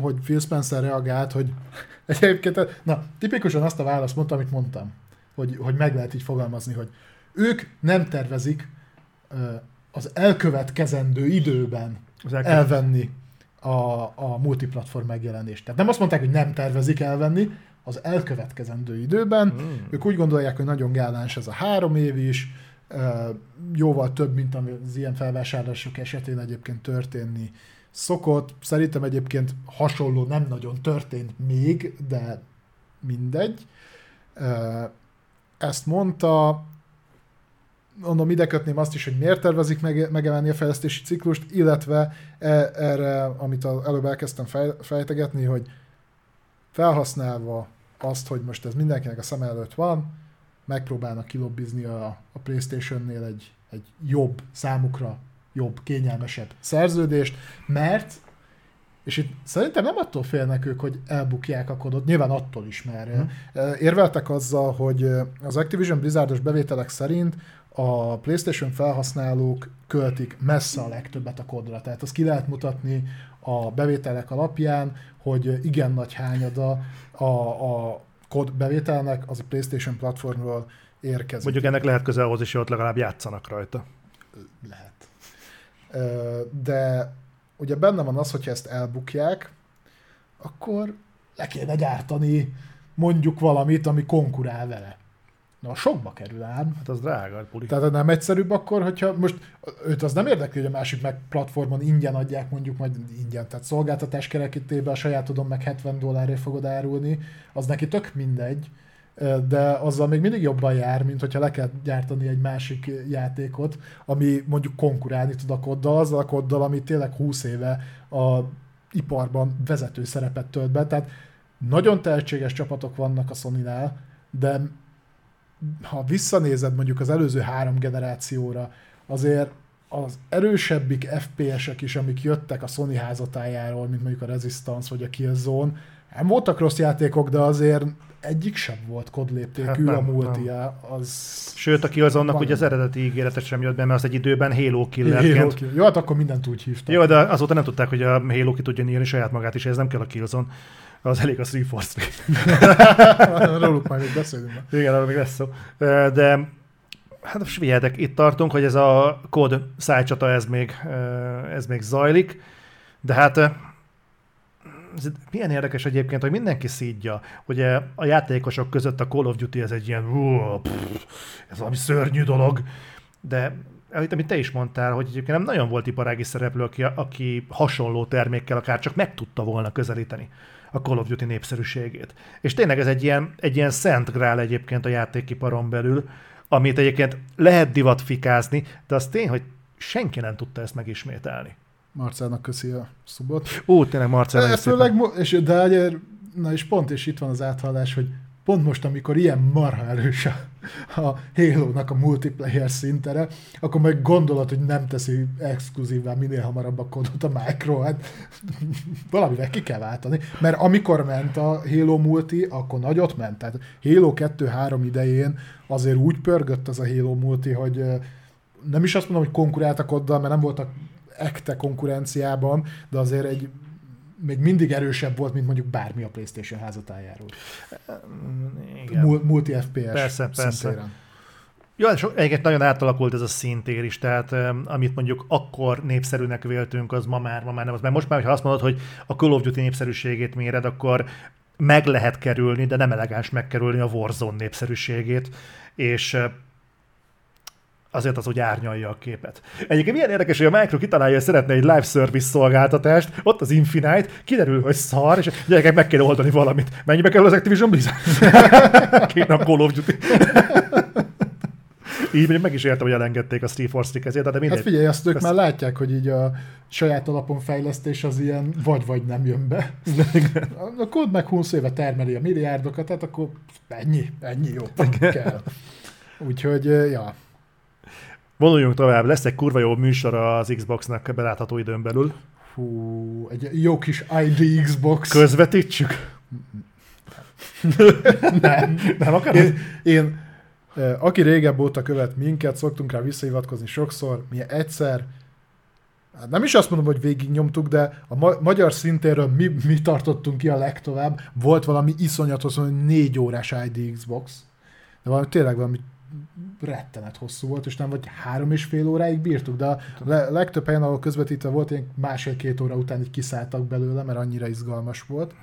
hogy Phil Spencer reagált, hogy egyébként, na, tipikusan azt a választ mondta, amit mondtam, hogy, hogy meg lehet így fogalmazni, hogy ők nem tervezik az elkövetkezendő időben az elkövet. elvenni a, a multiplatform megjelenést. Tehát nem azt mondták, hogy nem tervezik elvenni, az elkövetkezendő időben. Mm. Ők úgy gondolják, hogy nagyon gáláns ez a három év is, jóval több, mint az ilyen felvásárlások esetén egyébként történni szokott. Szerintem egyébként hasonló nem nagyon történt még, de mindegy. Ezt mondta, mondom, ide kötném azt is, hogy miért tervezik meg, megemelni a fejlesztési ciklust, illetve e, erre, amit előbb elkezdtem fej, fejtegetni, hogy felhasználva azt, hogy most ez mindenkinek a szem előtt van, megpróbálnak kilobbizni a, a Playstation-nél egy, egy jobb, számukra jobb, kényelmesebb szerződést, mert és itt szerintem nem attól félnek ők, hogy elbukják a kodot, nyilván attól is, mert hmm. érveltek azzal, hogy az Activision Blizzardos bevételek szerint a PlayStation felhasználók költik messze a legtöbbet a kodra. Tehát azt ki lehet mutatni a bevételek alapján, hogy igen nagy hányada a, a kod bevételnek az a PlayStation platformról érkezik. Mondjuk ennek lehet közel ahhoz is, hogy ott legalább játszanak rajta. Lehet. De ugye benne van az, hogyha ezt elbukják, akkor le kéne gyártani mondjuk valamit, ami konkurál vele. Na, sokba kerül ám. Hát az drága, puli. Tehát nem egyszerűbb akkor, hogyha most őt az nem érdekli, hogy a másik meg platformon ingyen adják, mondjuk majd ingyen, tehát szolgáltatás kerekítében a sajátodon meg 70 dollárért fogod árulni, az neki tök mindegy, de azzal még mindig jobban jár, mint hogyha le kell gyártani egy másik játékot, ami mondjuk konkurálni tud a koddal, azzal a koddal, ami tényleg 20 éve a iparban vezető szerepet tölt be, tehát nagyon tehetséges csapatok vannak a Sony-nál, de ha visszanézed mondjuk az előző három generációra, azért az erősebbik FPS-ek is, amik jöttek a Sony házatájáról, mint mondjuk a Resistance vagy a Killzone, nem voltak rossz játékok, de azért egyik sem volt kodléptékű hát a multi az... Sőt, a Killzone-nak ugye az eredeti ígéretet sem jött be, mert az egy időben Halo killerként. Halo kill. Jó, hát akkor mindent úgy hívtak. Jó, de azóta nem tudták, hogy a Halo ki tudja írni saját magát is, ez nem kell a Killzone az elég a 343. Róluk majd még beszélünk. Igen, arról még lesz szó. De hát most figyeljetek, itt tartunk, hogy ez a kód szájcsata, ez még, ez még zajlik, de hát ez milyen érdekes egyébként, hogy mindenki szídja, hogy a játékosok között a Call of Duty ez egy ilyen, pff, ez valami szörnyű dolog, de amit te is mondtál, hogy egyébként nem nagyon volt iparági szereplő, aki, aki hasonló termékkel akár csak meg tudta volna közelíteni a Call of Duty népszerűségét. És tényleg ez egy ilyen, egy ilyen szent grál egyébként a játékiparon belül, amit egyébként lehet divatfikázni, de az tény, hogy senki nem tudta ezt megismételni. Marcelnak köszi a szubot. Ó, tényleg Marcelnak. Főleg, és, de na és pont, és itt van az áthallás, hogy pont most, amikor ilyen marha erős a, a Halo-nak a multiplayer szintere, akkor meg gondolod, hogy nem teszi exkluzívvá minél hamarabb a kodot a Micro, hát valamivel ki kell váltani, mert amikor ment a Halo multi, akkor nagyot ment, tehát Halo 2-3 idején azért úgy pörgött az a Halo multi, hogy nem is azt mondom, hogy konkuráltak koddal, mert nem voltak ekte konkurenciában, de azért egy még mindig erősebb volt, mint mondjuk bármi a PlayStation házatájáról. Igen. Multi FPS Persze, persze. Jó, és egyébként nagyon átalakult ez a szintér is, tehát amit mondjuk akkor népszerűnek véltünk, az ma már, ma már nem az. Mert most már, ha azt mondod, hogy a Call of Duty népszerűségét méred, akkor meg lehet kerülni, de nem elegáns megkerülni a Warzone népszerűségét, és azért az úgy árnyalja a képet. Egyébként milyen érdekes, hogy a Micro kitalálja, hogy szeretne egy live service szolgáltatást, ott az Infinite, kiderül, hogy szar, és gyerekek meg kell oldani valamit. Mennyibe kell az Activision Blizzard? Két nap Call of Duty. így meg is értem, hogy elengedték a Steve Force kezét, de mindegy. Hát figyelj, azt ők ezt... már látják, hogy így a saját alapon fejlesztés az ilyen vagy-vagy nem jön be. a kód meg 20 éve termeli a milliárdokat, tehát akkor ennyi, ennyi jó, kell. Úgyhogy, ja, Vonuljunk tovább, lesz egy kurva jó műsor az Xbox-nak belátható időn belül. Hú, egy jó kis ID Xbox. Közvetítsük? nem. Nem akarod? Én, én, aki régebb óta követ minket, szoktunk rá visszahivatkozni sokszor, mi egyszer hát nem is azt mondom, hogy végignyomtuk, de a ma- magyar szintéről mi, mi tartottunk ki a legtovább. Volt valami iszonyatos, hogy négy órás ID Xbox, de valami, tényleg valami rettenet hosszú volt, és nem vagy három és fél óráig bírtuk, de a le- legtöbb helyen, ahol közvetítve volt, ilyen másfél-két óra után így kiszálltak belőle, mert annyira izgalmas volt.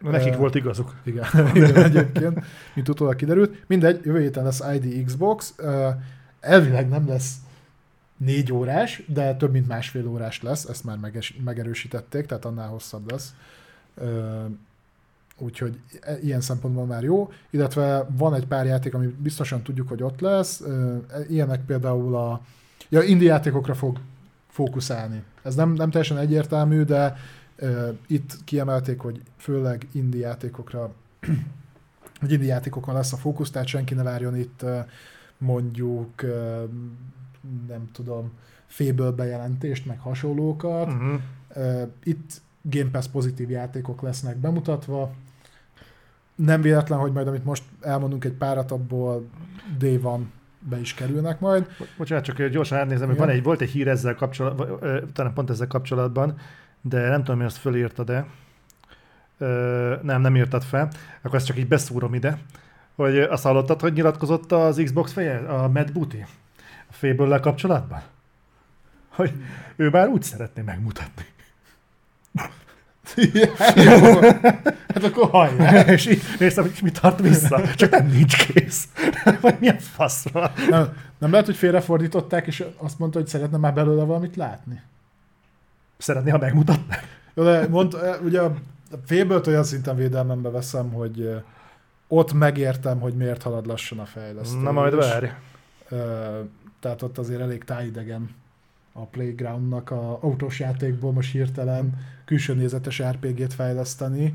Nekik Ö, volt igazuk. Igen, igen egyébként, mint utólag kiderült. Mindegy, jövő héten lesz ID Xbox, Ö, elvileg nem lesz négy órás, de több mint másfél órás lesz, ezt már meges, megerősítették, tehát annál hosszabb lesz. Ö, Úgyhogy e- ilyen szempontból már jó, illetve van egy pár játék, ami biztosan tudjuk, hogy ott lesz. Ö, Ilyenek például a... Ja, indie játékokra fog fókuszálni. Ez nem, nem teljesen egyértelmű, de itt kiemelték, hogy főleg indie játékokra hogy indie játékokon lesz a fókusz, tehát senki ne várjon itt mondjuk nem tudom, féből bejelentést, meg hasonlókat. Uh-huh. Itt Game Pass pozitív játékok lesznek bemutatva. Nem véletlen, hogy majd amit most elmondunk egy párat, abból Day van be is kerülnek majd. Bocsánat, csak gyorsan átnézem, hogy van egy, volt egy hír ezzel kapcsolatban, talán pont ezzel kapcsolatban, de nem tudom, hogy azt fölírtad-e. Ö, nem, nem írtad fel. Akkor ezt csak így beszúrom ide. Hogy azt hallottad, hogy nyilatkozott az Xbox feje, a Matt Booty a fable kapcsolatban? Hogy ő már úgy szeretné megmutatni. Jó. hát akkor hajrá. és így néztem, hogy mi tart vissza. Csak nem nincs kész. Vagy milyen faszra. Nem, nem lehet, hogy félrefordították, és azt mondta, hogy szeretne már belőle valamit látni. Szeretné, ha megmutatná. Jó, de mond, ugye a félből olyan szinten védelmembe veszem, hogy eh, ott megértem, hogy miért halad lassan a fejlesztés. Na majd várj. Ö, Tehát ott azért elég tájidegen a Playgroundnak a autós játékból most hirtelen külső nézetes RPG-t fejleszteni.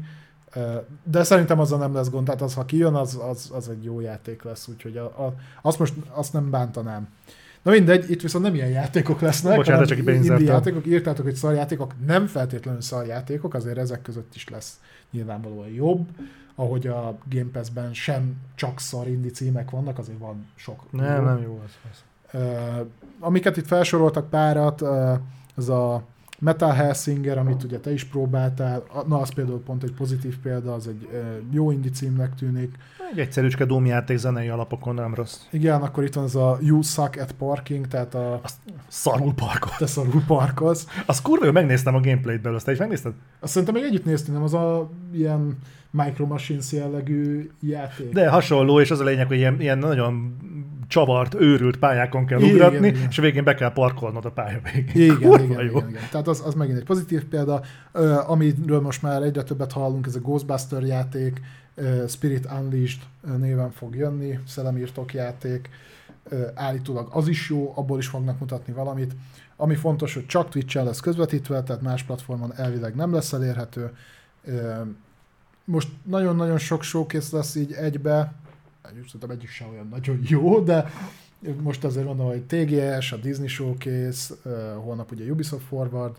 De szerintem azzal nem lesz gond, tehát az, ha kijön, az, az, az egy jó játék lesz, úgyhogy a, a, azt most azt nem bántanám. Na mindegy, itt viszont nem ilyen játékok lesznek, Bocsánat, csak indie játékok, írtátok, hogy szarjátékok, nem feltétlenül szarjátékok, azért ezek között is lesz nyilvánvalóan jobb, ahogy a Game Pass-ben sem csak szar indie címek vannak, azért van sok Nem, jó. nem jó az. az. Amiket itt felsoroltak párat, ez a Metal Hellsinger, amit ugye te is próbáltál, na az például pont egy pozitív példa, az egy jó indie címnek tűnik. Egy egyszerűcske domjáték zenei alapokon nem rossz. Igen, akkor itt van ez a You Suck at Parking, tehát a Azt szarul parkol. te szarul parkolsz. Az kurva jó, megnéztem a gameplayt belőle, azt is megnézted? Azt szerintem még együtt néztünk, nem az a ilyen Micro Machines jellegű játék. De hasonló, és az a lényeg, hogy ilyen, ilyen nagyon csavart, őrült pályákon kell Igen, ugratni, igen. és a végén be kell parkolnod a pálya végén. Igen, Kurva igen, jó. igen, igen. Tehát az, az megint egy pozitív példa. Ö, amiről most már egyre többet hallunk, ez a Ghostbuster játék, ö, Spirit Unleashed néven fog jönni, szellemírtok játék. Ö, állítólag az is jó, abból is fognak mutatni valamit. Ami fontos, hogy csak Twitch-en lesz közvetítve, tehát más platformon elvileg nem lesz elérhető. Most nagyon-nagyon sok showcase lesz így egybe, szerintem egyik sem olyan nagyon jó, de most azért mondom, hogy TGS, a Disney Showcase, holnap ugye Ubisoft Forward,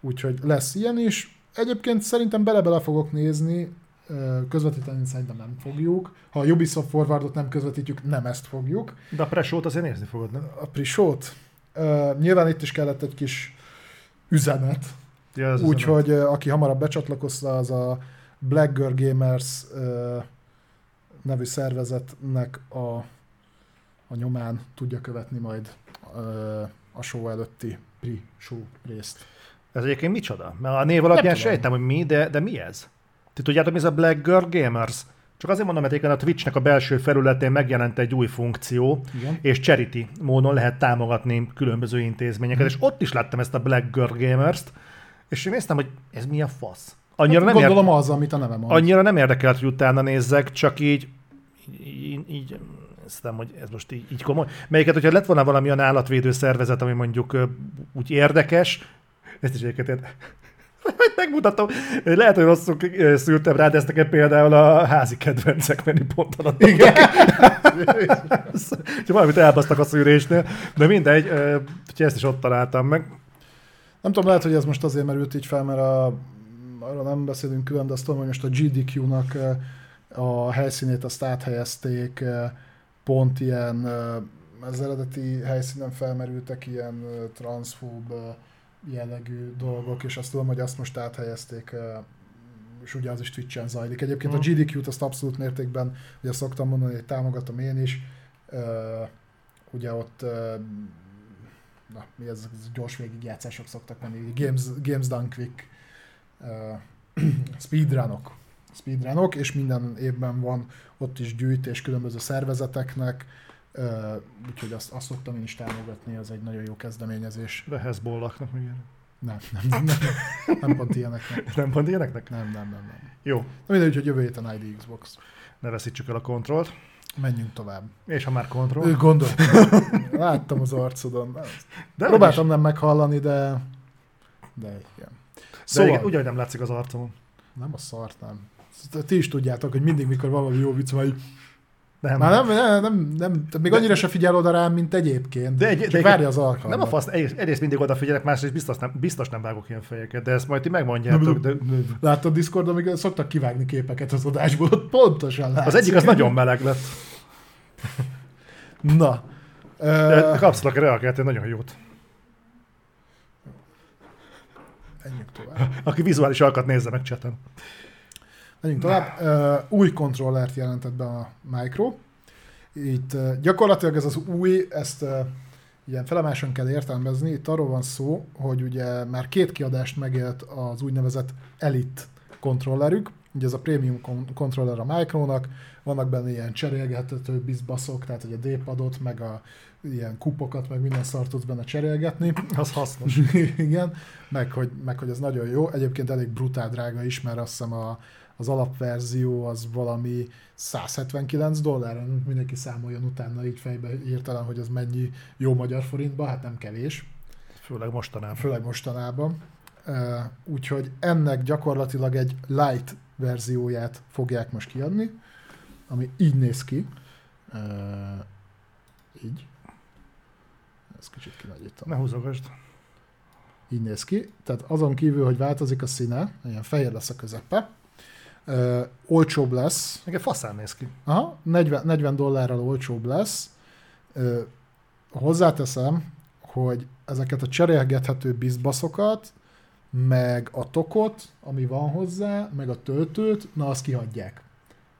úgyhogy lesz ilyen is. Egyébként szerintem bele-bele fogok nézni, közvetíteni szerintem nem fogjuk. Ha a Ubisoft Forwardot nem közvetítjük, nem ezt fogjuk. De a presót azért nézni fogod, nem? A pre-showt. Uh, nyilván itt is kellett egy kis üzenet, Ja, úgyhogy aki hamarabb becsatlakozta, az a Black Girl Gamers nevű szervezetnek a, a nyomán tudja követni majd a show előtti pre-show részt. Ez egyébként micsoda? Mert a név alapján sejtem, hogy mi, de, de mi ez? Ti tudjátok, mi ez a Black Girl Gamers? Csak azért mondom, mert a Twitchnek a belső felületén megjelent egy új funkció, Igen. és charity módon lehet támogatni különböző intézményeket, Mhm. és ott is láttam ezt a Black Girl Gamers-t, és én néztem, hogy ez mi a fasz. Annyira, Hát nem, gondolom az, amit a neve mond. annyira nem érdekelt, hogy utána nézzek, csak így, így, így hiszem, hogy ez most így, így komoly. Melyiket, hogyha lett volna valami olyan állatvédő szervezet, ami mondjuk úgy érdekes, ezt is egyébként ér- Majd megmutatom. Lehet, hogy rosszul szültem rá, de ezt nekem például a házi kedvencek menüponton adtak. Igen. Úgyhogy valamit elbasztak a szűrésnél, de mindegy, ezt is ott találtam meg. Nem tudom, lehet, hogy ez most azért merült így fel, mert a, arról nem beszélünk külön, de azt tudom, hogy most a GDQ-nak eh, a helyszínét azt áthelyezték, eh, pont ilyen, eh, az eredeti helyszínen felmerültek ilyen transzfób jellegű dolgok, és azt tudom, hogy azt most áthelyezték, és ugye az is Twitch-en zajlik. Egyébként Mhm. a GDQ-t azt abszolút mértékben, ugye szoktam mondani, hogy támogatom én is, ugye ott na, mi ez, gyors végigjátszások szoktak menni, Games, Games Done Quick, speedrunok, speedrunok, és minden évben van ott is gyűjtés különböző szervezeteknek, úgyhogy azt, azt szoktam én is támogatni, az egy nagyon jó kezdeményezés. De Hezbollaknak még ilyen. Nem, nem, nem, nem, nem pont ilyeneknek. Nem pont ilyeneknek? Nem, nem, nem, nem. Jó, Na mindegy, hogy jövő héten ID Xbox. ne veszítsük el a kontrollt. Menjünk tovább. És ha már Ő kontroll. gondol. Láttam az arcodon. De Próbáltam nem meghallani, de... De igen. Szóval... Igen, úgy, hogy nem látszik az arcomon. nem a szart, nem. Ti is tudjátok, hogy mindig, mikor valami jó vicc, majd Nem, Már nem, nem, nem, nem, még De- annyira se figyel oda rám, mint egyébként. De egy- de várja az alkalmat. nem a fasz, egyrészt, egyrészt mindig odafigyelek, másrészt biztos nem, biztos nem vágok ilyen fejeket, de ezt majd ti megmondjátok. De Láttad Discord, amikor szoktak kivágni képeket az adásból, ott pontosan látszik. az egyik az nagyon meleg lett. Na. De kapszlak reagált nagyon jót. Menjünk tovább. Aki vizuális alkat nézze meg cseten. Menjünk tovább. Uh, új kontrollert jelentett be a Micro. Itt uh, gyakorlatilag ez az új, ezt uh, ilyen felemáson kell értelmezni. Itt arról van szó, hogy ugye már két kiadást megélt az úgynevezett Elite kontrollerük. Ugye ez a prémium kon- kontroller a Micronak, vannak benne ilyen cserélgethető bizbaszok, tehát hogy a D-padot, meg a ilyen kupokat, meg minden szart tudsz benne cserélgetni. Az hasznos. Igen, meg hogy, meg hogy ez nagyon jó. Egyébként elég brutál drága is, mert azt hiszem a, az alapverzió az valami 179 dollár, mindenki számoljon utána így fejbe hirtelen, hogy az mennyi jó magyar forintba, hát nem kevés, Főleg mostanában. főleg mostanában. Úgyhogy ennek gyakorlatilag egy light verzióját fogják most kiadni, ami így néz ki. Így. Ez kicsit kinagyítom. Ne húzogasd. így néz ki. Tehát azon kívül, hogy változik a színe, ilyen fehér lesz a közepe, ö, olcsóbb lesz, egy faszán néz ki. aha, 40, 40 dollárral olcsóbb lesz. Ö, hozzáteszem, hogy ezeket a cserélgethető bizbaszokat, meg a tokot, ami van hozzá, meg a töltőt, na azt kihagyják.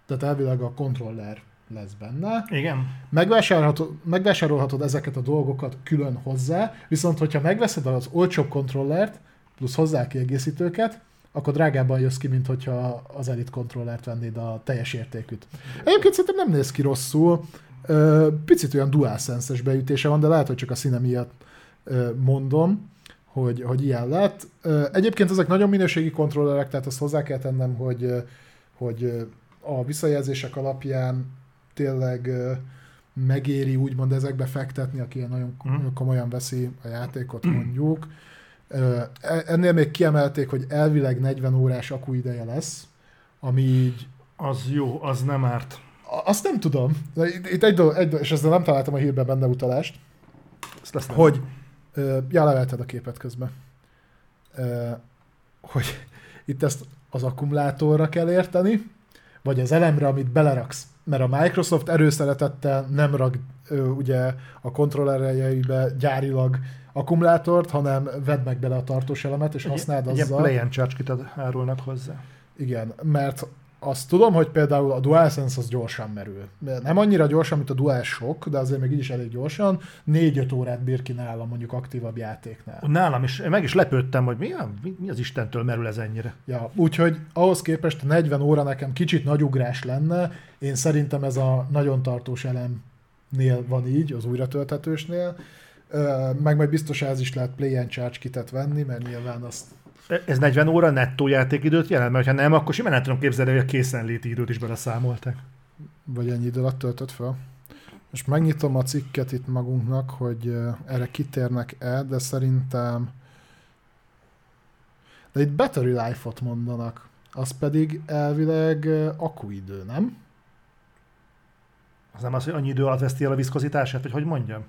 Tehát elvileg a kontroller lesz benne. Igen. Megvásárolhatod, megvásárolhatod ezeket a dolgokat külön hozzá, viszont hogyha megveszed az olcsóbb kontrollert, plusz hozzá kiegészítőket, akkor drágábban jössz ki, mint hogyha az Elite kontrollert vennéd a teljes értékűt. Egyébként szerintem nem néz ki rosszul, picit olyan DualSense-es beütése van, de lehet, hogy csak a színe miatt mondom, hogy, hogy ilyen lett. Egyébként ezek nagyon minőségi kontrollerek, tehát azt hozzá kell tennem, hogy, hogy a visszajelzések alapján tényleg megéri úgymond ezekbe fektetni, aki ilyen nagyon Mhm. komolyan veszi a játékot mondjuk. Ö, e- Ennél még kiemelték, hogy elvileg 40 órás akkuideje lesz, ami így Az jó, az nem árt. azt nem tudom. Itt, egy, dolog, egy dolog, és ezzel nem találtam a hírben benne utalást, Ezt lesz nem. hogy ja, levelted a képet közben. Hogy itt ezt az akkumulátorra kell érteni, vagy az elemre, amit beleraksz. Mert a Microsoft erőszeretettel nem rak ö, ugye a kontrollerjeibe gyárilag akkumulátort, hanem vedd meg bele a tartós elemet, és használd Egy ilyen azzal. play and charge árulnak hozzá. Igen, mert azt tudom, hogy például a DualSense az gyorsan merül. Nem annyira gyorsan, mint a DualShock, de azért még így is elég gyorsan. 4-5 órát bír ki nálam mondjuk aktívabb játéknál. Nálam is, én meg is lepődtem, hogy mi, mi, az Istentől merül ez ennyire. Ja, úgyhogy ahhoz képest a 40 óra nekem kicsit nagy ugrás lenne. Én szerintem ez a nagyon tartós elemnél van így, az újratölthetősnél. Meg majd biztos ez is lehet Play and Charge kitet venni, mert nyilván azt Ez 40 óra nettó játékidőt jelent, mert ha nem, akkor simán el tudom képzelni, hogy a készenléti időt is beleszámolták. vagy ennyi idő alatt töltött fel. Most megnyitom a cikket itt magunknak, hogy erre kitérnek-e, de szerintem de itt battery life-ot mondanak, az pedig elvileg ö, akkuidő, nem? Az nem az, hogy annyi idő alatt veszti el a viszkozitását, vagy hogy mondjam?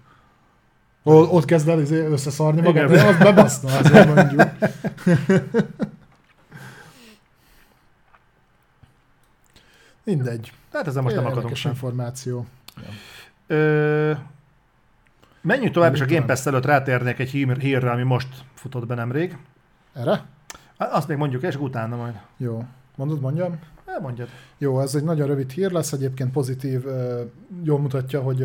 O- ott kezd el izé összeszarni magad, de az bebaszna, azért mondjuk. Mindegy. Hát ezzel most nem akadunk sem. információ. Ö, Menjünk tovább, és a Game Pass előtt rátérnék egy hír, hírre, ami most futott be nemrég. Erre? Azt még mondjuk, és utána majd. Jó. Mondod, mondjam? El mondjad. Jó, ez egy nagyon rövid hír lesz, egyébként pozitív, jól mutatja, hogy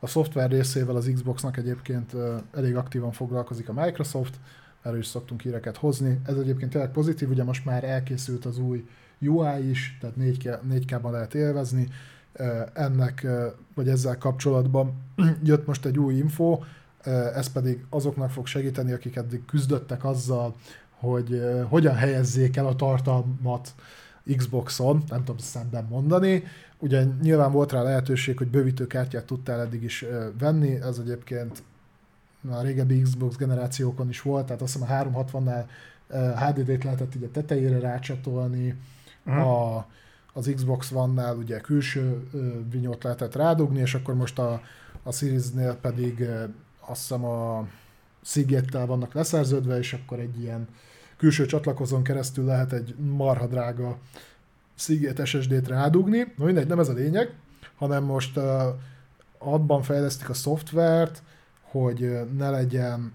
a szoftver részével az Xboxnak egyébként elég aktívan foglalkozik a Microsoft, erről is szoktunk híreket hozni. Ez egyébként tényleg pozitív, ugye most már elkészült az új UI is, tehát 4K, 4K-ban lehet élvezni. Ennek, vagy ezzel kapcsolatban jött most egy új info, ez pedig azoknak fog segíteni, akik eddig küzdöttek azzal, hogy hogyan helyezzék el a tartalmat Xboxon, nem tudom szemben mondani. Ugye nyilván volt rá lehetőség, hogy bővítőkártyát tudtál eddig is venni, ez egyébként a régebbi Xbox generációkon is volt, tehát azt hiszem a 360-nál HDD-t lehetett így a tetejére rácsatolni, uh-huh. a, az Xbox One-nál ugye külső vinyót lehetett rádugni, és akkor most a, a Series-nél pedig azt hiszem a Seagate-tel vannak leszerződve, és akkor egy ilyen külső csatlakozón keresztül lehet egy marha drága Seagate SSD-t rádugni. No mindegy, nem ez a lényeg, hanem most uh, abban fejlesztik a szoftvert, hogy ne legyen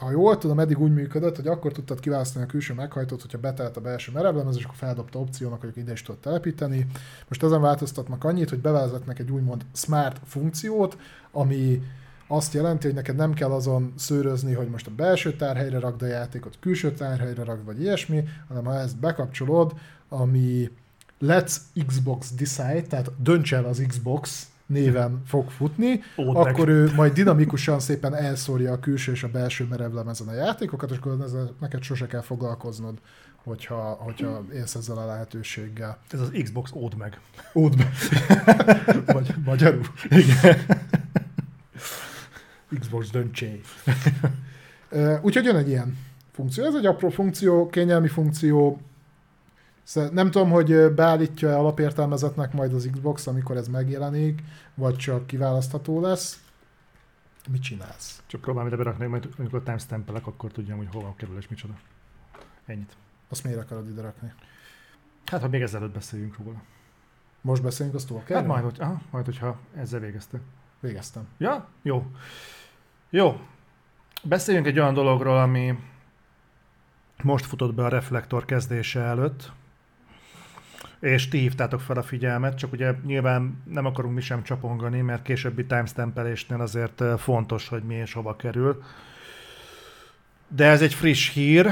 ha jól tudom, eddig úgy működött, hogy akkor tudtad kiválasztani a külső meghajtót, hogyha betelt a belső merevlemez, és akkor feldobta opciónak, hogy ide is tudod telepíteni. Most ezen változtatnak annyit, hogy bevezetnek egy úgymond smart funkciót, ami azt jelenti, hogy neked nem kell azon szőrözni, hogy most a belső tárhelyre rakd a játékot, külső tárhelyre rakd, vagy ilyesmi, hanem ha ezt bekapcsolod, ami Let's Xbox Decide, tehát dönts el az Xbox néven fog futni, Ó, akkor meg. ő majd dinamikusan szépen elszórja a külső és a belső merevlemezen a játékokat, és akkor ezzel neked sose kell foglalkoznod, hogyha, hogyha élsz ezzel a lehetőséggel. Ez az Xbox ód meg. Ód meg. Magy- magyarul. Igen. Xbox döntsé. Úgyhogy jön egy ilyen funkció. Ez egy apró funkció, kényelmi funkció. Nem tudom, hogy beállítja-e alapértelmezetnek majd az Xbox, amikor ez megjelenik, vagy csak kiválasztható lesz. Mit csinálsz? Csak próbálom ide berakni, majd amikor timestampelek, akkor tudjam, hogy hova kerül és micsoda. Ennyit. Azt miért akarod ide rakni? Hát, ha még ezelőtt beszéljünk róla. Most beszéljünk a stalkerről? Hát majd, hogy, aha, majd, hogyha ezzel végezte. Végeztem. Ja? Jó. Jó. Beszéljünk egy olyan dologról, ami most futott be a reflektor kezdése előtt, és ti hívtátok fel a figyelmet, csak ugye nyilván nem akarunk mi sem csapongani, mert későbbi timestampelésnél azért fontos, hogy mi és hova kerül. De ez egy friss hír,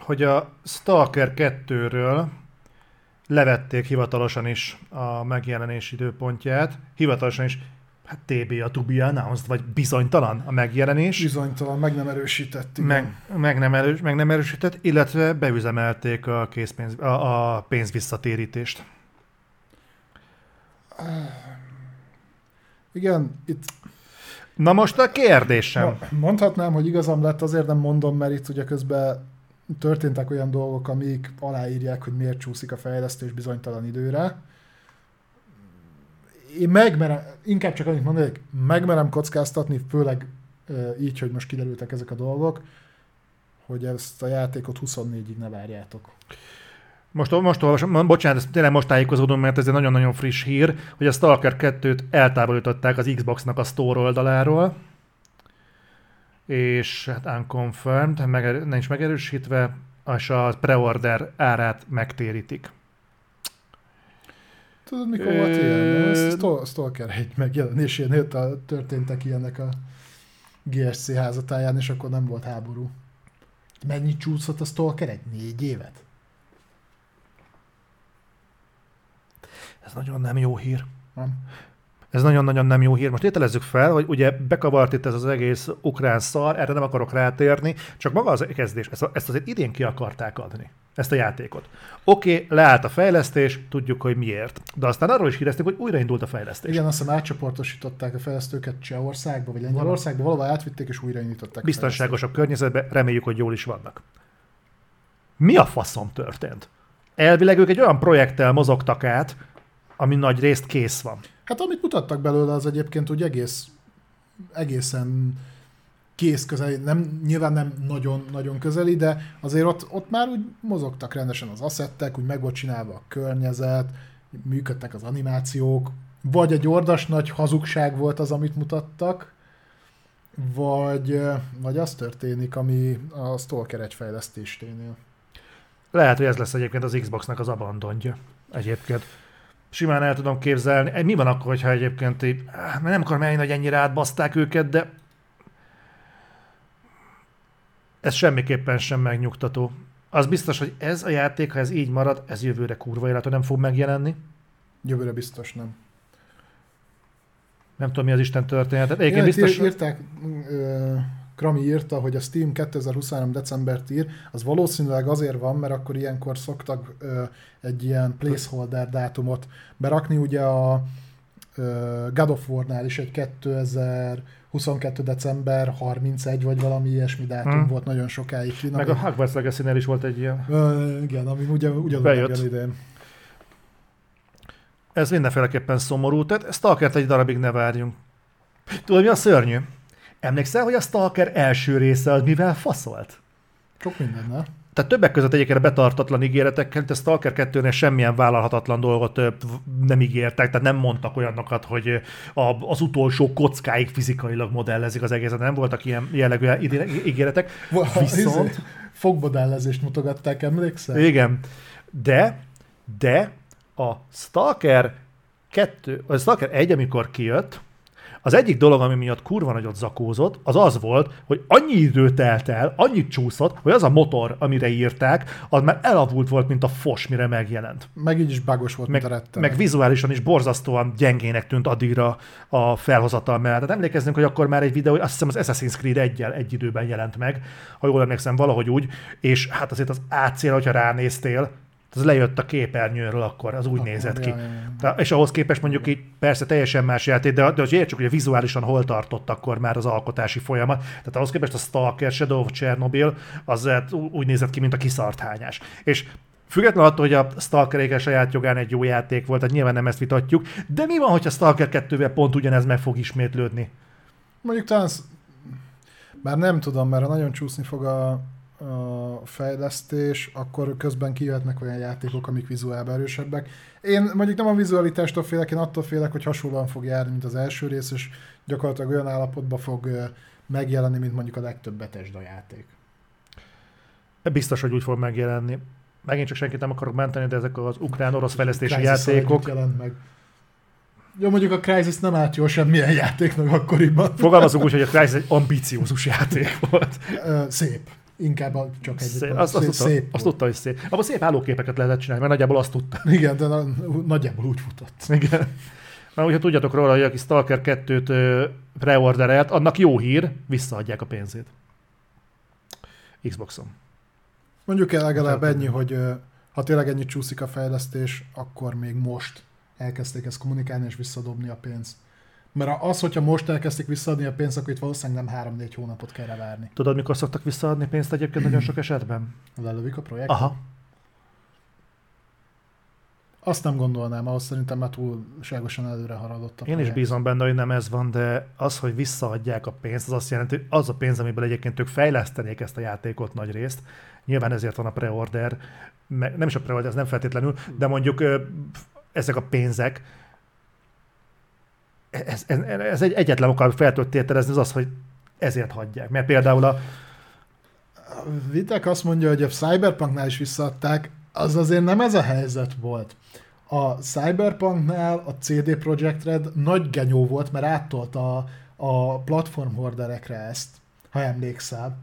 hogy a Stalker 2-ről levették hivatalosan is a megjelenés időpontját, hivatalosan is hát TB a to be announced, vagy bizonytalan a megjelenés. Bizonytalan, meg nem erősített. Igen. Meg, meg, nem erős, meg nem erősített, illetve beüzemelték a, készpénz, a, a pénzvisszatérítést. Igen, itt... Na most a kérdésem. Mondhatnám, hogy igazam lett, azért nem mondom, mert itt ugye közben történtek olyan dolgok, amik aláírják, hogy miért csúszik a fejlesztés bizonytalan időre én megmerem, inkább csak annyit mondani, hogy megmerem kockáztatni, főleg így, hogy most kiderültek ezek a dolgok, hogy ezt a játékot 24-ig ne várjátok. Most, most olvasom, bocsánat, tényleg most tájékozódom, mert ez egy nagyon-nagyon friss hír, hogy a Stalker 2-t eltávolították az Xbox-nak a store oldaláról, és hát unconfirmed, meg, nincs megerősítve, és a preorder árát megtérítik. Tudod, mikor volt ilyen? Stalker egy megjelenésénél történtek ilyenek a GSC házatáján, és akkor nem volt háború. Mennyit csúszott a Stalker? Egy négy évet? Ez nagyon nem jó hír. Nem. Ez nagyon-nagyon nem jó hír. Most ételezzük fel, hogy ugye bekavart itt ez az egész ukrán szar, erre nem akarok rátérni, csak maga az kezdés, ezt, ezt azért idén ki akarták adni, ezt a játékot. Oké, okay, leállt a fejlesztés, tudjuk, hogy miért. De aztán arról is hírezték, hogy újraindult a fejlesztés. Igen, azt hiszem átcsoportosították a fejlesztőket Csehországba, vagy Lengyelországba, valahol átvitték és újraindították. Biztonságosabb környezetbe, reméljük, hogy jól is vannak. Mi a faszom történt? Elvileg ők egy olyan projekttel mozogtak át, ami nagy részt kész van. Hát amit mutattak belőle, az egyébként úgy egész, egészen kész közeli, nem, nyilván nem nagyon-nagyon közeli, de azért ott, ott már úgy mozogtak rendesen az asszettek, úgy meg volt csinálva a környezet, működtek az animációk, vagy egy ordas nagy hazugság volt az, amit mutattak, Vagy, vagy az történik, ami a Stalker egy fejlesztésténél. Lehet, hogy ez lesz egyébként az Xboxnak az abandonja. Egyébként. Simán el tudom képzelni. Mi van akkor, hogyha egyébként így, nem akarom eljönni, hogy ennyire átbaszták őket, de ez semmiképpen sem megnyugtató. Az biztos, hogy ez a játék, ha ez így marad, ez jövőre kurva életű nem fog megjelenni. Jövőre biztos nem. Nem tudom, mi az Isten történetet. Egyébként biztos, ír- írták, ö, Krami írta, hogy a Steam 2023 decembert ír, az valószínűleg azért van, mert akkor ilyenkor szoktak ö, egy ilyen placeholder dátumot berakni, ugye a ö, God of War-nál is egy 2022 december 31 vagy valami ilyesmi dátum Hmm. volt nagyon sokáig. ki. meg a Hogwarts legacy is volt egy ilyen. Ö, igen, ami ugye, ugyanúgy idén. Ez mindenféleképpen szomorú, tehát Stalkert egy darabig ne várjunk. Tudod, mi a szörnyű? Emlékszel, hogy a Stalker első része az mivel faszolt? Sok minden, ne? Tehát többek között egyébként betartatlan ígéretekkel, itt a Stalker 2-nél semmilyen vállalhatatlan dolgot nem ígértek, tehát nem mondtak olyanokat, hogy az utolsó kockáig fizikailag modellezik az egészet, nem voltak ilyen jellegű ígéretek. Viszont- Izé, Fogmodellezést mutogatták, emlékszel? Igen, de, de a Stalker 2, a Stalker 1, amikor kijött, az egyik dolog, ami miatt kurva nagyot zakózott, az az volt, hogy annyi idő telt el, annyit csúszott, hogy az a motor, amire írták, az már elavult volt, mint a fos, mire megjelent. Meg így is bagos volt, Meg, mint a meg vizuálisan is borzasztóan gyengének tűnt addigra a felhozatal mellett. Tehát emlékezzünk, hogy akkor már egy videó, azt hiszem az Assassin's Creed egyel egy időben jelent meg, ha jól emlékszem, valahogy úgy, és hát azért az AC-ra, hogyha ránéztél, az lejött a képernyőről akkor, az úgy Akkor, nézett ki. ja, ja, ja. De- És ahhoz képest mondjuk így persze teljesen más játék, de, de hogy értsük, hogy vizuálisan hol tartott akkor már az alkotási folyamat. Tehát ahhoz képest a Stalker Shadow of Chernobyl az hát úgy nézett ki, mint a kiszart hányás. És Függetlenül attól, hogy a Stalker saját jogán egy jó játék volt, tehát nyilván nem ezt vitatjuk, de mi van, hogyha Stalker 2-vel pont ugyanez meg fog ismétlődni? Mondjuk talán, bár nem tudom, mert nagyon csúszni fog a, a fejlesztés, akkor közben kijöhetnek olyan játékok, amik vizuálban erősebbek. Én mondjuk nem a vizualitástól félek, én attól félek, hogy hasonlóan fog járni, mint az első rész, és gyakorlatilag olyan állapotban fog megjelenni, mint mondjuk a legtöbb Bethesda játék. Biztos, hogy úgy fog megjelenni. Megint csak senkit nem akarok menteni, de ezek az ukrán-orosz fejlesztési játékok. jelent meg. Jó, mondjuk a Crysis nem állt jól semmilyen játéknak akkoriban. Fogalmazunk úgy, hogy a Crysis egy ambiciózus játék volt. Szép. Inkább csak egy Szép, azt, azt, tudta, szép azt tudta, hogy szép. Abban szép állóképeket lehetett csinálni, mert nagyjából azt tudta. Igen, de na, nagyjából úgy futott. Igen. Na, hogyha tudjátok róla, hogy aki Stalker 2-t ö, preorderelt, annak jó hír, visszaadják a pénzét. Xboxon. Mondjuk el legalább ennyi, hogy ha tényleg ennyi csúszik a fejlesztés, akkor még most elkezdték ezt kommunikálni és visszadobni a pénzt. Mert az, hogyha most elkezdték visszaadni a pénzt, akkor itt valószínűleg nem 3-4 hónapot kell várni. Tudod, mikor szoktak visszaadni pénzt egyébként nagyon sok esetben? Lelövik a projekt? Aha. Azt nem gondolnám, ahhoz szerintem már túlságosan előre haladott a Én is projekt. bízom benne, hogy nem ez van, de az, hogy visszaadják a pénzt, az azt jelenti, hogy az a pénz, amiből egyébként ők fejlesztenék ezt a játékot nagy részt. Nyilván ezért van a preorder, nem is a preorder, ez nem feltétlenül, de mondjuk ezek a pénzek, ez, ez, ez egy egyetlen oka, hogy fel tudod tételezni, az az, hogy ezért hagyják. Mert például a, A Vitek azt mondja, hogy a Cyberpunknál is visszaadták, az azért nem ez a helyzet volt. A Cyberpunknál a CD Projekt Red nagy genyó volt, mert áttolta a, a platform horderekre ezt, ha emlékszel.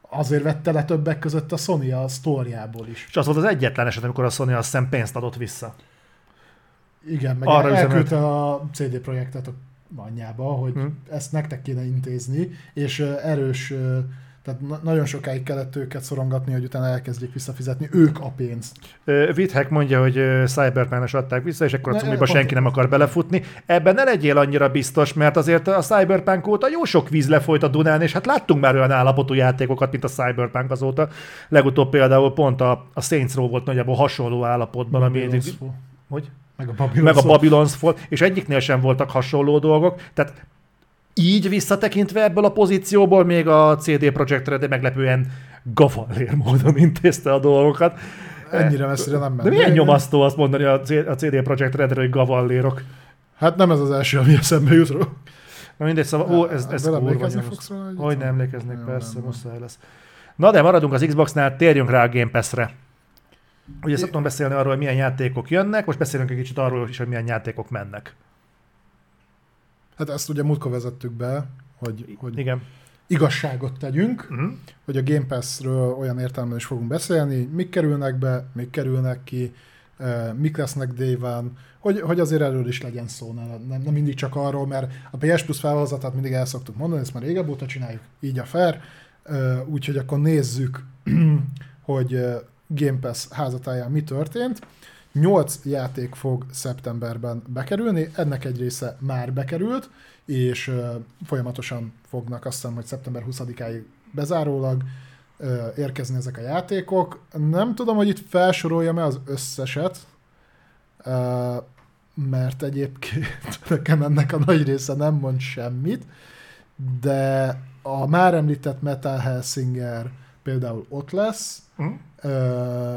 Azért vette le többek között a Sony a sztóriából is. és az volt az egyetlen eset, amikor a Sony azt hiszem pénzt adott vissza. Igen, meg Arra elküldte a CD Projektet a anyjába, hogy Hm. hmm. ezt nektek kéne intézni, és erős, tehát na- nagyon sokáig kellett őket szorongatni, hogy utána elkezdjék visszafizetni ők a pénzt. Withhack mondja, hogy ö, Cyberpunk-es adták vissza, és akkor a cumiba senki nem akar belefutni. Ebben ne legyél annyira biztos, mert azért a Cyberpunk óta jó sok víz lefolyt a Dunán, és hát láttunk már olyan állapotú játékokat, mint a Cyberpunk azóta. Legutóbb például pont a, a Saints Row volt nagyjából hasonló állapotban, ami... Hogy? Meg a Babylon's Meg a. Babylon's Fall, és egyiknél sem voltak hasonló dolgok. Tehát így visszatekintve ebből a pozícióból még a CD Projekt Red meglepően gavallér módon intézte a dolgokat. Ennyire messzire nem ment. De milyen nyomasztó azt mondani a CD Projekt Redre, hogy gavallérok. Hát nem ez az első, ami eszembe jut róla. Na mindegy, szóval, ó, ez, ez kurva fogsz róla? Hogy nem emlékeznék, persze, muszáj lesz. Na de maradunk az Xboxnál, térjünk rá a Game Pass-re. Ugye szoktam beszélni arról, hogy milyen játékok jönnek, most beszélünk egy kicsit arról is, hogy milyen játékok mennek. Hát ezt ugye múltkor vezettük be, hogy, hogy Igen. igazságot tegyünk, Uh-huh. hogy a Game Pass-ről olyan értelemben is fogunk beszélni, mik kerülnek be, mik kerülnek ki, eh, mik lesznek déván, hogy, hogy azért erről is legyen szó, ne, nem, nem mindig csak arról, mert a PS Plus felhozatát mindig el szoktuk mondani, ezt már régebb óta csináljuk, így a fair, Eh, úgyhogy akkor nézzük, hogy eh, Game Pass házatáján mi történt. 8 játék fog szeptemberben bekerülni, ennek egy része már bekerült, és folyamatosan fognak azt hiszem, hogy szeptember 20-áig bezárólag ö, érkezni ezek a játékok. Nem tudom, hogy itt felsoroljam-e az összeset, mert egyébként nekem ennek a nagy része nem mond semmit, de a már említett Metal Hellsinger például ott lesz, Uh-huh.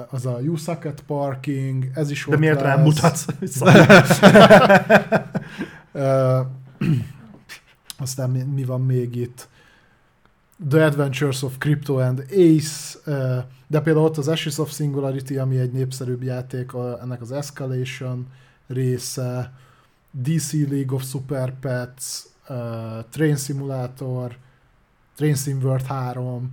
Az a You Suck at Parking, ez is De ott miért lesz. rám mutatsz? Aztán mi, mi van még itt? The Adventures of Crypto and Ace, de például ott az Ashes of Singularity, ami egy népszerűbb játék, ennek az Escalation része, DC League of Super Pets, Train Simulator, Train Sim World 3,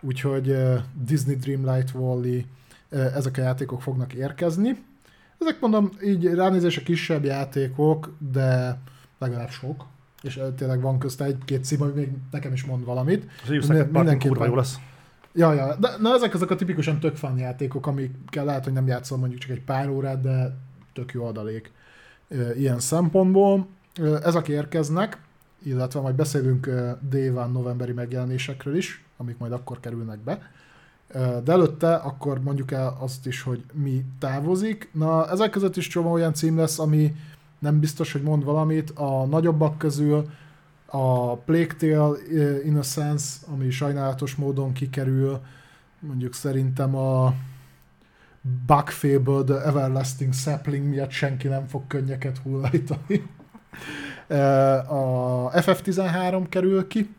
úgyhogy Disney Dreamlight Valley, ezek a játékok fognak érkezni. Ezek mondom, így ránézésre kisebb játékok, de legalább sok. És tényleg van közte egy-két cím, ami még nekem is mond valamit. Az mindenképpen. kurva jó lesz. Ja, ja, de na, ezek azok a tipikusan tök fan játékok, amikkel lehet, hogy nem játszol mondjuk csak egy pár órát, de tök jó adalék ilyen szempontból. Ezek érkeznek, illetve majd beszélünk ö, Day One novemberi megjelenésekről is, amik majd akkor kerülnek be. De előtte akkor mondjuk el azt is, hogy mi távozik. Na, ezek között is csomó olyan cím lesz, ami nem biztos, hogy mond valamit. A nagyobbak közül a Plague Tale Innocence, ami sajnálatos módon kikerül, mondjuk szerintem a Bug Fable, The Everlasting Sapling miatt senki nem fog könnyeket hullajtani. A FF13 kerül ki,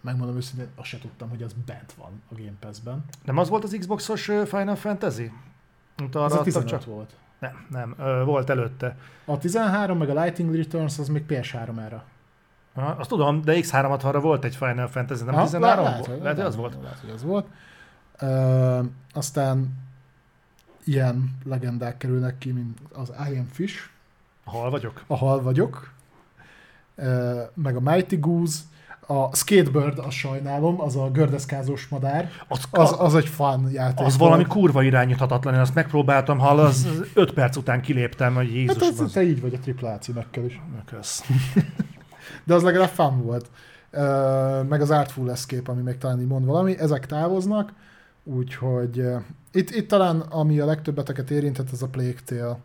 megmondom őszintén, azt se tudtam, hogy az bent van a Game Pass-ben. Nem az volt az Xboxos Final Fantasy? Arra Az a adtak 15 csak? volt. Nem, nem, ö, volt előtte. A 13 meg a Lightning Returns az még PS3-ára. Aha, azt tudom, de X360-ra volt egy Final Fantasy, nem Aha, 13 lehet, volt? hogy- Lehet, hogy az volt. Lehet, hogy az volt. Ö, aztán ilyen legendák kerülnek ki, mint az I Am Fish, Hal vagyok. a hal vagyok, Ö, meg a Mighty Goose, a Skatebird, azt sajnálom, az a gördeszkázós madár, Az, az, az egy fun játék. az valami kurva irányíthatatlan, én azt megpróbáltam, hall, az 5 perc után kiléptem, hogy Jézus, Hát az, te így vagy a címekkel is. Kösz. De az legalább fun volt. Meg az Artful Escape, ami még talán így mond valami, ezek távoznak, úgyhogy itt, itt talán ami a legtöbbeteket érintett, az a Plague Tale,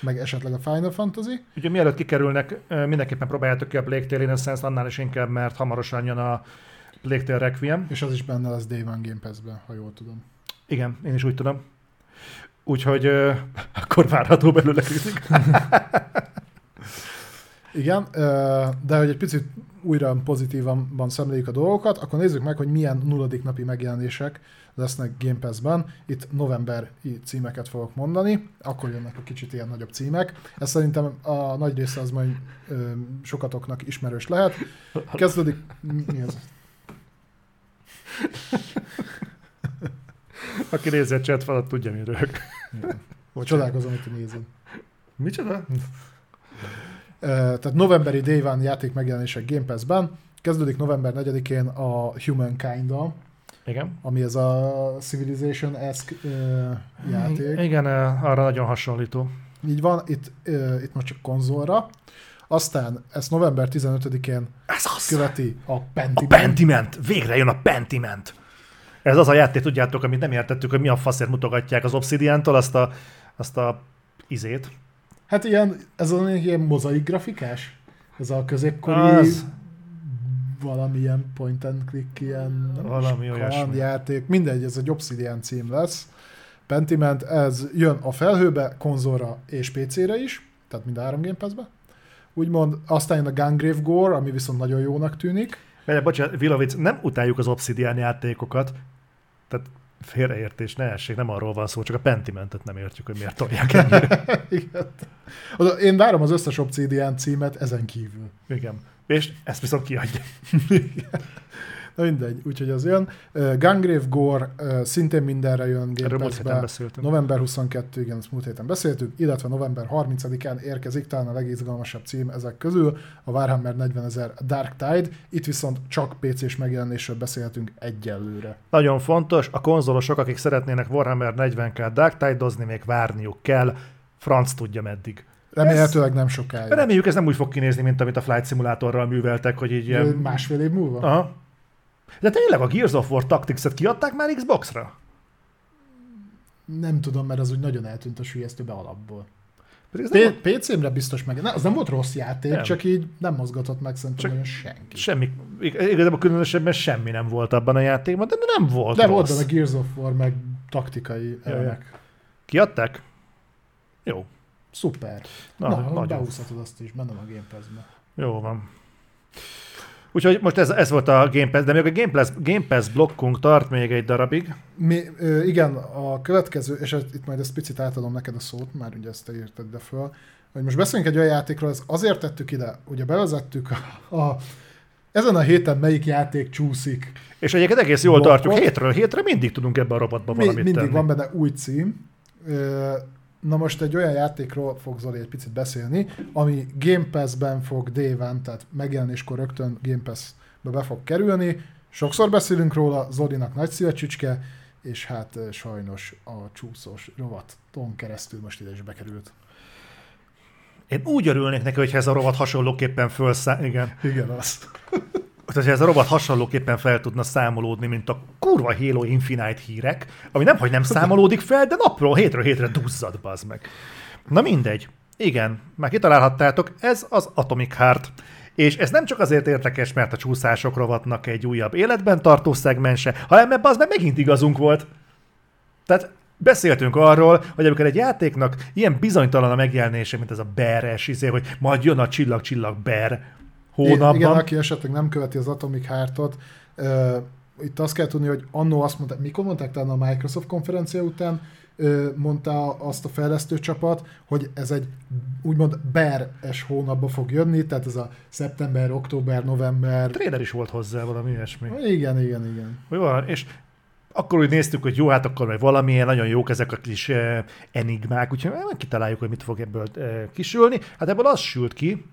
meg esetleg a Final Fantasy. Ugye mielőtt kikerülnek, mindenképpen próbáljátok ki a Plague Tale Innocence, annál is inkább, mert hamarosan jön a Plague Tale Requiem. És az is benne lesz Day One Game Pass-ben, ha jól tudom. Igen, én is úgy tudom. Úgyhogy ö, akkor várható belőle kritik. Igen, de hogy egy picit újra pozitívan szemléljük a dolgokat, akkor nézzük meg, hogy milyen nulladik napi megjelenések lesznek Game Pass-ben. Itt novemberi címeket fogok mondani, akkor jönnek a kicsit ilyen nagyobb címek. Ez szerintem a nagy része az majd ö, sokatoknak ismerős lehet. Kezdődik... Mi ez? Aki nézi a chat falat, tudja, mi röhög. Csodálkozom, hogy te nézed. Micsoda? Tehát novemberi Day One játék megjelenések Game Pass-ben. Kezdődik november 4-én a Humankind-dal, Igen. ami ez a Civilization-esque ö, játék. Igen, arra nagyon hasonlító. Így van, itt, ö, itt most csak konzolra. Aztán ezt november 15-én Ez az! követi a A Pentiment. Pentiment! Végre jön a Pentiment! Ez az a játék, tudjátok, amit nem értettük, hogy mi a faszért mutogatják az Obsidian-tól azt a, azt a izét. Hát ilyen, ez az ilyen mozaik grafikás? Ez a középkori Az. valamilyen point and click, ilyen Valami játék. Mindegy, ez egy Obsidian cím lesz. Pentiment, ez jön a felhőbe, konzolra és PC-re is, tehát mind a három Game Pass-be. úgymond, aztán jön a Gungrave Gore, ami viszont nagyon jónak tűnik. Mert, bocsánat, Vilovic, nem utáljuk az Obsidian játékokat, tehát félreértés, ne essék, nem arról van szó, csak a Pentimentet nem értjük, hogy miért tolják ennyire. Igen. Én várom az összes Obsidian címet ezen kívül. Igen. És ezt viszont kiadja. Na mindegy, úgyhogy az jön. Gungrave Gore szintén mindenre jön Game Pass-be. November 22, igen, ezt múlt héten beszéltük, illetve november 30-án érkezik talán a legizgalmasabb cím ezek közül, a Warhammer 40 ezer Dark Tide. Itt viszont csak PC-s megjelenésről beszélhetünk egyelőre. Nagyon fontos, a konzolosok, akik szeretnének Warhammer 40k Dark Tide-ozni, még várniuk kell, franc tudja meddig. Remélhetőleg nem sokáig. Reméljük, ez nem úgy fog kinézni, mint amit a Flight Simulatorral műveltek, hogy így... Ilyen- Másfél év múlva? Aha. De tényleg a Gears of War Tactics-et kiadták már Xbox-ra? Nem tudom, mert az úgy nagyon eltűnt a sülyeztőbe alapból. P- PC-mre biztos meg. Ne, az nem volt rossz játék, Nem. csak így nem mozgatott meg szerintem Csak senki. Semmi, ig- igazából különösebben semmi nem volt abban a játékban, de nem volt De volt benne Gears of War, meg taktikai elemek. Kiadták? Jó. Szuper. Na, Na, nagyon. behúzhatod azt is, bennem a Game Pass-be. Jó van. Úgyhogy most ez, ez volt a Game Pass, de még a Game Pass, Game Pass blokkunk tart még egy darabig. Mi, igen, a következő, és itt majd ezt picit átadom neked a szót, már ugye ezt te írtad ide föl, hogy most beszéljünk egy olyan játékról, ez azért tettük ide, ugye bevezettük a, a ezen a héten melyik játék csúszik. És egyébként egész jól Blokkot. tartjuk, hétről hétre mindig tudunk ebbe a robotba Mi, valamit mindig tenni. van benne új cím. Na most egy olyan játékról fog Zoli egy picit beszélni, ami Game Pass-ben fog one, tehát megjelenéskor rögtön Game Pass-be be fog kerülni. Sokszor beszélünk róla, Zolinak nagy szívecsücske, és hát sajnos a csúszós rovaton keresztül most ide is bekerült. Én úgy örülnék neki, hogyha ez a rovat hasonlóképpen fölszá... Igen. Igen, az. Tehát, hogy ez a robot hasonlóképpen fel tudna számolódni, mint a kurva Halo Infinite hírek, ami nem, hogy nem számolódik fel, de napról hétről hétre duzzad, bazd meg. Na mindegy. Igen, már kitalálhattátok, ez az Atomic Heart. És ez nem csak azért érdekes, mert a csúszások rovatnak egy újabb életben tartó szegmense, hanem mert az meg megint igazunk volt. Tehát beszéltünk arról, hogy amikor egy játéknak ilyen bizonytalan a megjelenése, mint ez a beres, izé, hogy majd jön a csillag-csillag ber hónapban. Igen, aki esetleg nem követi az Atomic Heartot, itt azt kell tudni, hogy annó azt mondták, mikor mondták talán a Microsoft konferencia után, mondta azt a fejlesztő csapat, hogy ez egy úgymond beres hónapba fog jönni, tehát ez a szeptember, október, november. Trailer is volt hozzá, valami ilyesmi. Igen, igen, igen. Jó, és akkor úgy néztük, hogy jó, hát akkor meg valamilyen, nagyon jók ezek a kis eh, enigmák, úgyhogy eh, kitaláljuk, hogy mit fog ebből eh, kisülni. Hát ebből az sült ki,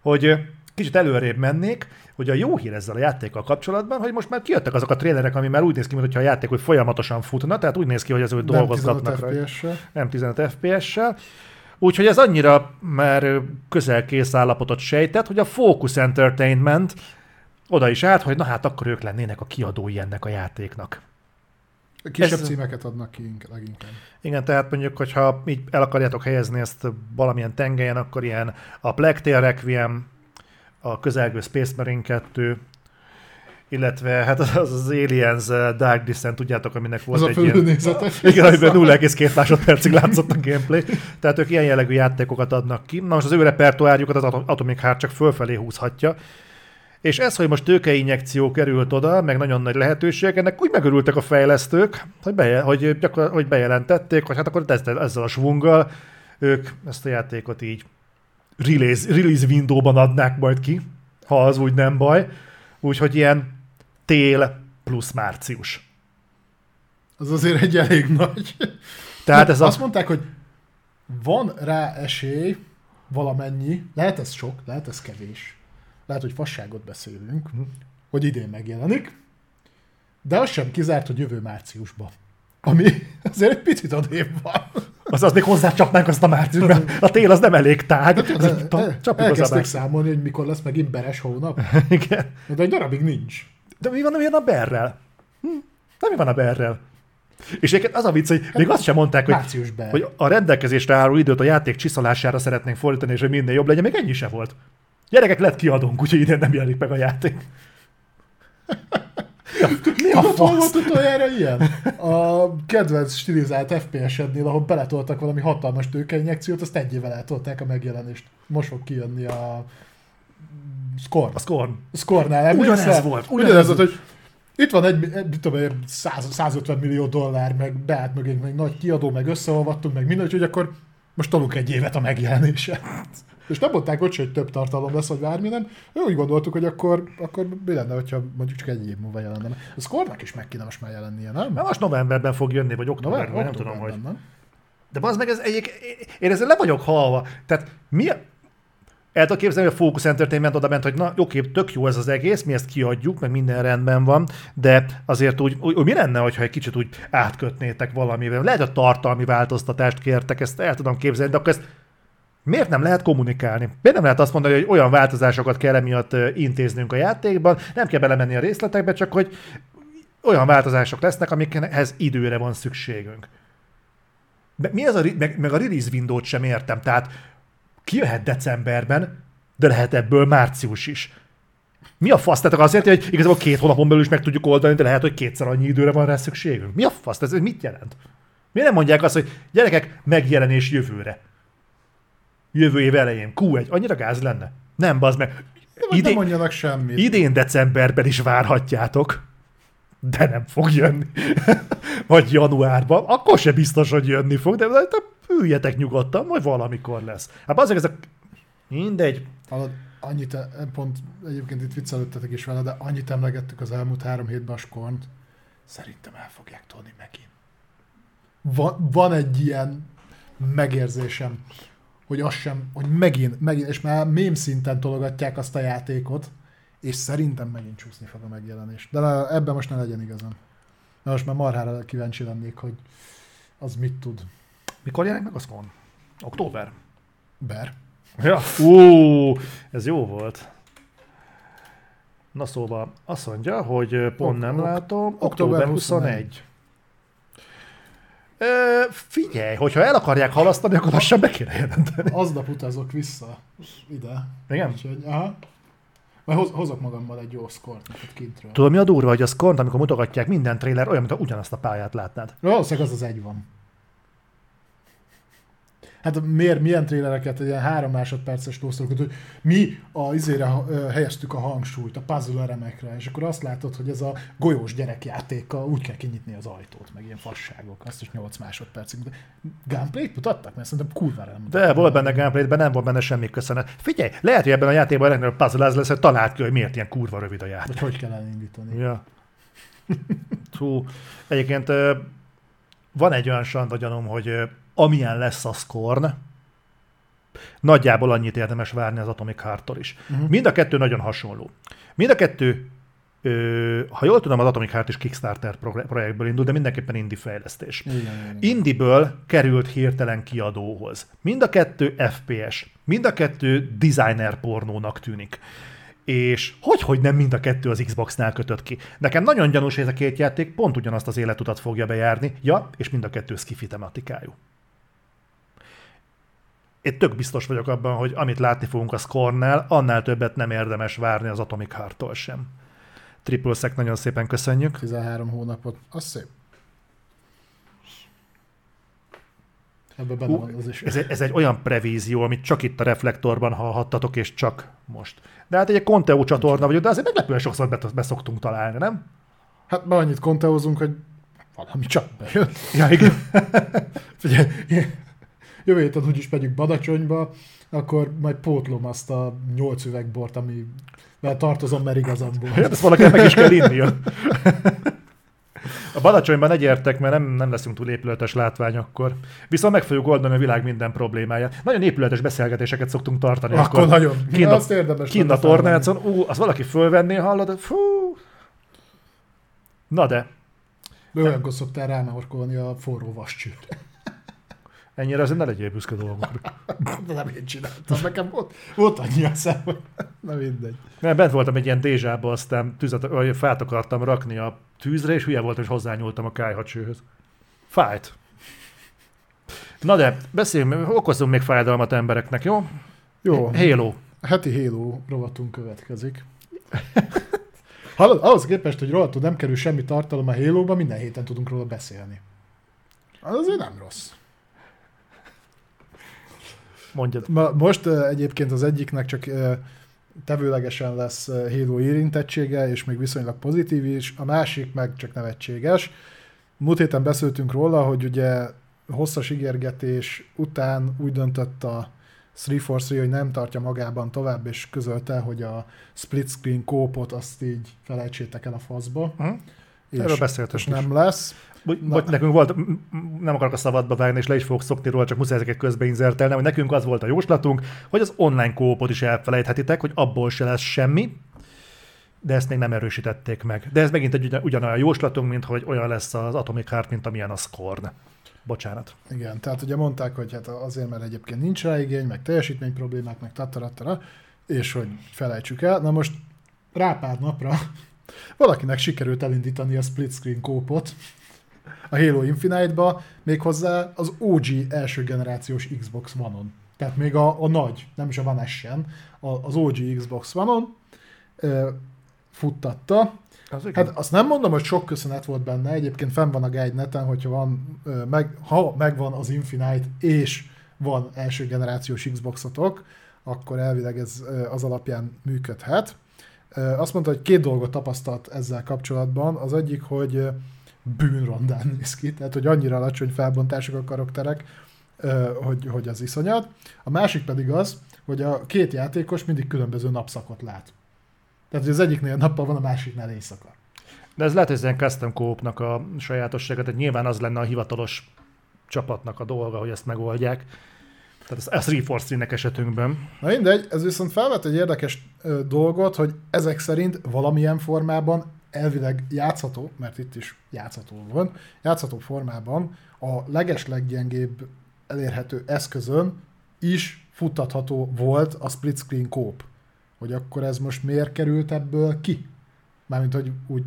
hogy kicsit előrébb mennék, hogy a jó hír ezzel a játékkal kapcsolatban, hogy most már kijöttek azok a trélerek, ami már úgy néz ki, mintha a játék hogy folyamatosan futna, tehát úgy néz ki, hogy ez úgy Nem 15 dolgozgatnak rajta FPS-sel. nem 15 FPS-sel. Úgyhogy ez annyira már ö, közel-kész állapotot sejtett, hogy a Focus Entertainment oda is állt, hogy na hát akkor ők lennének a kiadói ennek a játéknak. Kisebb Ez- címeket adnak ki ink- leginkább. Igen, tehát mondjuk, hogyha így el akarjátok helyezni ezt valamilyen tengelyen, akkor ilyen a Black Tail Requiem, a közelgő Space Marine 2, illetve hát az az Aliens uh, Dark Descent, tudjátok, aminek volt Az a egy ilyen... Igen, amiben 0,2 másodpercig látszott a gameplay. Tehát ők ilyen jellegű játékokat adnak ki. Na most az ő repertoárjukat az Atom- Atomic Heart csak fölfelé húzhatja. És ez, hogy most tőkeinjekció került oda, meg nagyon nagy lehetőség, ennek úgy megörültek a fejlesztők, hogy, beje, hogy, gyakor, hogy bejelentették, hogy hát akkor ezzel, ezzel a svunggal ők ezt a játékot így release, release window-ban adnák majd ki, ha az úgy nem baj. Úgyhogy ilyen tél plusz március. Az azért egy elég nagy. Tehát ez a... Azt mondták, hogy van rá esély, valamennyi, lehet ez sok, lehet ez kevés, lehet, hogy fasságot beszélünk, Mhm. hogy idén megjelenik, de az sem kizárt, hogy jövő márciusban. Ami azért egy picit odébb van. Az, az még hozzácsapnánk azt a márciusban. A tél az nem elég tág. Az, El- ta- el- csapjuk hozzá Elkezdték számolni, hogy mikor lesz megint beres hónap, Igen. de egy darabig nincs. De mi van, mi van a berrel? Hm? De mi van a berrel? És egyébként az a vicc, hogy még azt sem mondták, hogy, Március hogy a rendelkezésre álló időt a játék csiszolására szeretnénk fordítani, és hogy minden jobb legyen, még ennyi se volt. Gyerekek, lett kiadónk, úgyhogy idén nem jelenik meg a játék. Mi a Hol fasz? volt utoljára ilyen? A kedvenc stilizált FPS-ednél, ahol beletoltak valami hatalmas tőkeinjekciót, azt egy évvel eltolták a megjelenést. Most fog kijönni a Scorn. A Scorn. Scornál Ugyanez emlékszel? volt, Ugyanez, volt, hogy itt van egy, egy mit tudom, 100, 150 millió dollár, meg beállt mögénk, meg nagy kiadó, meg összeolvattunk, meg minden, úgyhogy akkor most tolunk egy évet a megjelenése. És nem mondták hogy hogy több tartalom lesz, vagy bármi nem. Úgy gondoltuk, hogy akkor, akkor mi lenne, hogyha mondjuk csak egy év múlva jelenne. A Scornak is meg kéne most már jelennie, nem? Na most novemberben fog jönni, vagy októberben, November- nem tudom, hogy. nem? De az meg ez egyik, én ezzel le vagyok halva. Tehát mi a... El tudod képzelni, hogy a Focus Entertainment oda ment, hogy na, oké, tök jó ez az egész, mi ezt kiadjuk, meg minden rendben van, de azért úgy, úgy, úgy mi lenne, hogyha egy kicsit úgy átkötnétek valamivel? Lehet, hogy tartalmi változtatást kértek, ezt el tudom képzelni, de akkor ezt miért nem lehet kommunikálni? Miért nem lehet azt mondani, hogy olyan változásokat kell emiatt intéznünk a játékban, nem kell belemenni a részletekbe, csak hogy olyan változások lesznek, amikhez időre van szükségünk. Mi az a, meg, meg a release window-t sem értem. Tehát kijöhet decemberben, de lehet ebből március is. Mi a fasz? Tehát azért, hogy igazából két hónapon belül is meg tudjuk oldani, de lehet, hogy kétszer annyi időre van rá szükségünk. Mi a fasz? Ez mit jelent? Miért nem mondják azt, hogy gyerekek, megjelenés jövőre? Jövő év elején. Q1. Annyira gáz lenne? Nem, bazd meg. Vagy nem Idén, mondjanak semmit. idén decemberben is várhatjátok, de nem fog jönni. Vagy januárban. Akkor se biztos, hogy jönni fog, de, de üljetek nyugodtan, majd valamikor lesz. Hát azért ez a... Mindegy. Hallod, annyit, e- pont egyébként itt viccelődtetek is vele, de annyit emlegettük az elmúlt három hétben a Skornt, szerintem el fogják tolni megint. Van, van egy ilyen megérzésem, hogy az sem, hogy megint, megint, és már mém szinten tologatják azt a játékot, és szerintem megint csúszni fog a megjelenés. De ebben most ne legyen igazam. Na most már marhára kíváncsi lennék, hogy az mit tud. Mikor jelenik meg a Spawn? Október? Ber. Ja. Ú, ez jó volt. Na szóval azt mondja, hogy ö, pont Ok- nem ok- látom, október október 21. Ö, figyelj, hogyha el akarják halasztani, akkor lassan be kéne jelenteni. Aznap utazok vissza ide. Igen? Úgyhogy, aha. Majd hoz, hozok magammal egy jó szkort neked kintről. Tudod, mi a durva, hogy a Scorn, amikor mutogatják minden trailer, olyan, mintha ugyanazt a pályát látnád. Valószínűleg az az egy van. Hát miért, milyen trélereket, egy ilyen három másodperces lószorokat, hogy mi a izére helyeztük a hangsúlyt, a puzzle elemekre, és akkor azt látod, hogy ez a golyós gyerekjátékkal úgy kell kinyitni az ajtót, meg ilyen fasságok, azt is 8 másodpercig. De gameplayt mutattak? Mert szerintem kurvára nem. De volt benne gameplay de nem volt benne semmi köszönet. Figyelj, lehet, hogy ebben a játékban a legnagyobb puzzle az lesz, hogy talált ki, hogy miért ilyen kurva rövid a játék. Vagy hogy kell elindítani. Ja. Hú, egyébként van egy olyan sanda gyanom, hogy amilyen lesz a Scorn, nagyjából annyit érdemes várni az Atomic Heart-tól is. Uh-huh. Mind a kettő nagyon hasonló. Mind a kettő, ö, ha jól tudom, az Atomic Heart is Kickstarter projektből indul, de mindenképpen indie fejlesztés. Igen, igen. Indiből került hirtelen kiadóhoz. Mind a kettő FPS, mind a kettő designer pornónak tűnik. És hogy, hogy nem mind a kettő az Xbox-nál kötött ki. Nekem nagyon gyanús, hogy ez a két játék pont ugyanazt az életutat fogja bejárni, ja, és mind a kettő skifi tematikájú. Én tök biztos vagyok abban, hogy amit látni fogunk a Scornál, annál többet nem érdemes várni az Atomic Heart-tól sem. Triple Sec, nagyon szépen köszönjük. 13 hónapot, az szép. Ebben benne Hú, van az is. Ez, egy- ez egy olyan prevízió, amit csak itt a reflektorban hallhattatok, és csak most. De hát egy Conteo csatorna vagyok, de azért meglepően sokszor beszoktunk találni, nem? Hát már annyit konteózunk, hogy valami csak bejött. Ja, igen. Figyelj, jövő héten úgyis megyünk Badacsonyba, akkor majd pótlom azt a nyolc üvegbort, amivel tartozom, mert igazam volt. Hát ezt valakinek meg is kell innia. A Badacsonyban ne gyertek, mert nem, nem leszünk túl épületes látvány akkor. Viszont meg fogjuk oldani a világ minden problémáját. Nagyon épületes beszélgetéseket szoktunk tartani. Akkor nagyon. Kint a, Azt érdemes kint a tornácon, ú, az valaki fölvenné, hallod? Fú. Na de, De olyankor szoktál rámehorkolni a forró vascsőre. Ennyire azért ne legyél büszke dolgokra. De nem én csináltam, nekem volt, volt annyi a szem, hogy na mindegy. Mert bent voltam egy ilyen dézsába, aztán tüzet, vagy fát akartam rakni a tűzre, és hülye voltam, és hozzányúltam a kájhacsőhöz. Fájt. Na de, beszéljünk, okozunk még fájdalmat embereknek, jó? Jó, Halo. heti Halo rovatunk következik. Hallod, ahhoz képest, hogy róla nem kerül semmi tartalom a halo minden héten tudunk róla beszélni. Az azért nem rossz. Mondjad. Ma, most egyébként az egyiknek csak tevőlegesen lesz Halo érintettsége, és még viszonylag pozitív is, a másik meg csak nevetséges. Múlt héten beszéltünk róla, hogy ugye hosszas ígérgetés után úgy döntött a 343, hogy nem tartja magában tovább, és közölte, hogy a split screen kópot azt így felejtsétek el a faszba. Hm? Erről beszéltünk és nem lesz. Vagy nekünk volt, nem akarok a szabadba vágni, és le is fogok szokni róla, csak muszáj ezeket közbeinzertelni, hogy nekünk az volt a jóslatunk, hogy az online kópot is elfelejthetitek, hogy abból se lesz semmi, de ezt még nem erősítették meg. De ez megint egy ugyanolyan jóslatunk, mint hogy olyan lesz az Atomic Heart, mint amilyen a Scorn. Bocsánat. Igen, tehát ugye mondták, hogy hát azért, mert egyébként nincs rá igény, meg teljesítmény problémák, meg tataratara, és hogy felejtsük el. Na most rá pár napra valakinek sikerült elindítani a split screen kópot a Halo Infinite-ba, méghozzá az OG első generációs Xbox One-on. Tehát még a, a nagy, nem is a One S-en, az OG Xbox One-on futtatta, az hát azt nem mondom, hogy sok köszönet volt benne, egyébként fenn van a guide neten, hogyha van, meg, ha megvan az Infinite és van első generációs Xboxotok, akkor elvileg ez az alapján működhet. Azt mondta, hogy két dolgot tapasztalt ezzel kapcsolatban. Az egyik, hogy bűnrondán néz ki, tehát hogy annyira alacsony felbontások a karakterek, hogy, hogy az iszonyat. A másik pedig az, hogy a két játékos mindig különböző napszakot lát. Tehát, hogy az egyiknél nappal van, a másiknál éjszaka. De ez lehet, hogy ez ilyen custom coop a sajátossága, tehát nyilván az lenne a hivatalos csapatnak a dolga, hogy ezt megoldják. Tehát ez, ez Reforce esetünkben. Na mindegy, ez viszont felvet egy érdekes ö, dolgot, hogy ezek szerint valamilyen formában elvileg játszható, mert itt is játszható van, játszható formában a leges leggyengébb elérhető eszközön is futtatható volt a split screen kóp hogy akkor ez most miért került ebből ki? Mármint, hogy úgy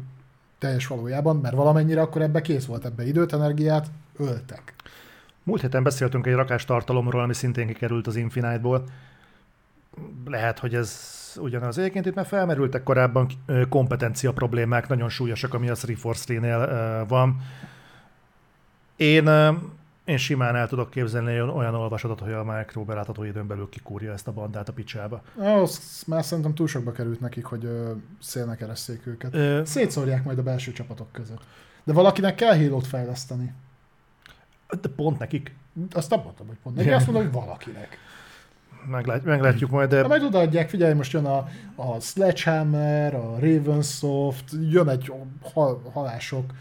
teljes valójában, mert valamennyire akkor ebbe kész volt, ebbe időt, energiát öltek. Múlt héten beszéltünk egy rakás tartalomról, ami szintén kikerült az Infinite-ból. Lehet, hogy ez ugyanaz. Egyébként itt már felmerültek korábban kompetencia problémák, nagyon súlyosak, ami a 343-nél van. Én én simán el tudok képzelni olyan olvasatot, hogy a Mike belátható időn belül kikúrja ezt a bandát a picsába. Az már szerintem túl sokba került nekik, hogy szélnek eresszék őket. Ö... Szétszórják majd a belső csapatok között. De valakinek kell halo fejleszteni. De pont nekik. Azt nem mondtam, hogy pont nekik, azt mondom, hogy valakinek. Meglát, meglátjuk majd. De... de majd odaadják, figyelj, most jön a, a Sledgehammer, a Ravensoft, jön egy hal, halások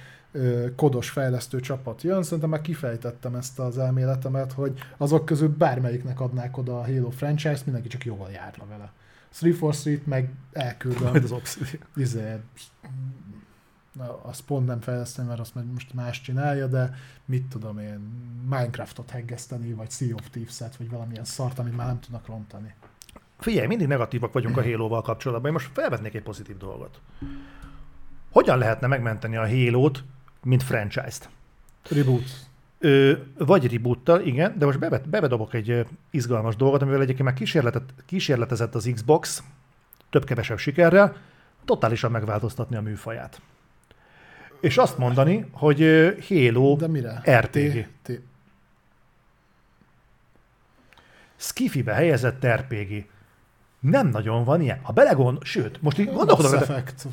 kodos fejlesztő csapat jön, szerintem már kifejtettem ezt az elméletemet, hogy azok közül bármelyiknek adnák oda a Halo franchise-t, mindenki csak jól járna vele. 343 meg elküldöm. Majd az Obsidian. Izé, azt pont nem fejleszteni, mert azt most más csinálja, de mit tudom én, Minecraftot heggeszteni, vagy Sea of Thieves-et, vagy valamilyen szart, amit már nem tudnak rontani. Figyelj, mindig negatívak vagyunk a Halo-val kapcsolatban. Én most felvetnék egy pozitív dolgot. Hogyan lehetne megmenteni a Halo-t mint franchise-t. Reboot. Ö, vagy reboottal, igen, de most bevet, bevedobok egy izgalmas dolgot, amivel egyébként már kísérletet, kísérletezett az Xbox, több-kevesebb sikerrel, totálisan megváltoztatni a műfaját. És azt mondani, hogy Halo de mire? RPG. T- T- Skifibe helyezett RPG nem nagyon van ilyen. Ha belegond, sőt, most így gondolkodok. Mass Effect,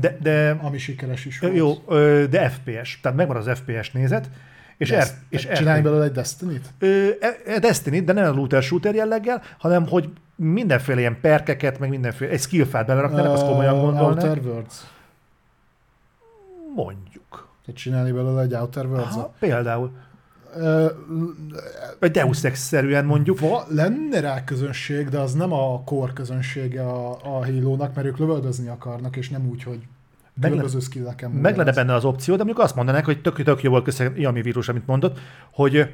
de, de, ami sikeres is volt. Jó, de FPS, tehát megvan az FPS nézet, és, er, és csinálj belőle egy Destiny-t? E, Destiny, de nem a looter shooter jelleggel, hanem hogy mindenféle ilyen perkeket, meg mindenféle, egy skillfát beleraknának, azt komolyan gondolnak. Outer Worlds. Mondjuk. Tehát csinálni belőle egy Outer worlds Aha, Például. Vagy Deus Ex-szerűen mondjuk. Va, lenne rá közönség, de az nem a core közönsége a, a Halo-nak, mert ők lövöldözni akarnak, és nem úgy, hogy különböző skilleken. Meg lenne benne az opció, de mondjuk azt mondanák, hogy tök, tök jó volt köszönjük, ami vírus, amit mondott, hogy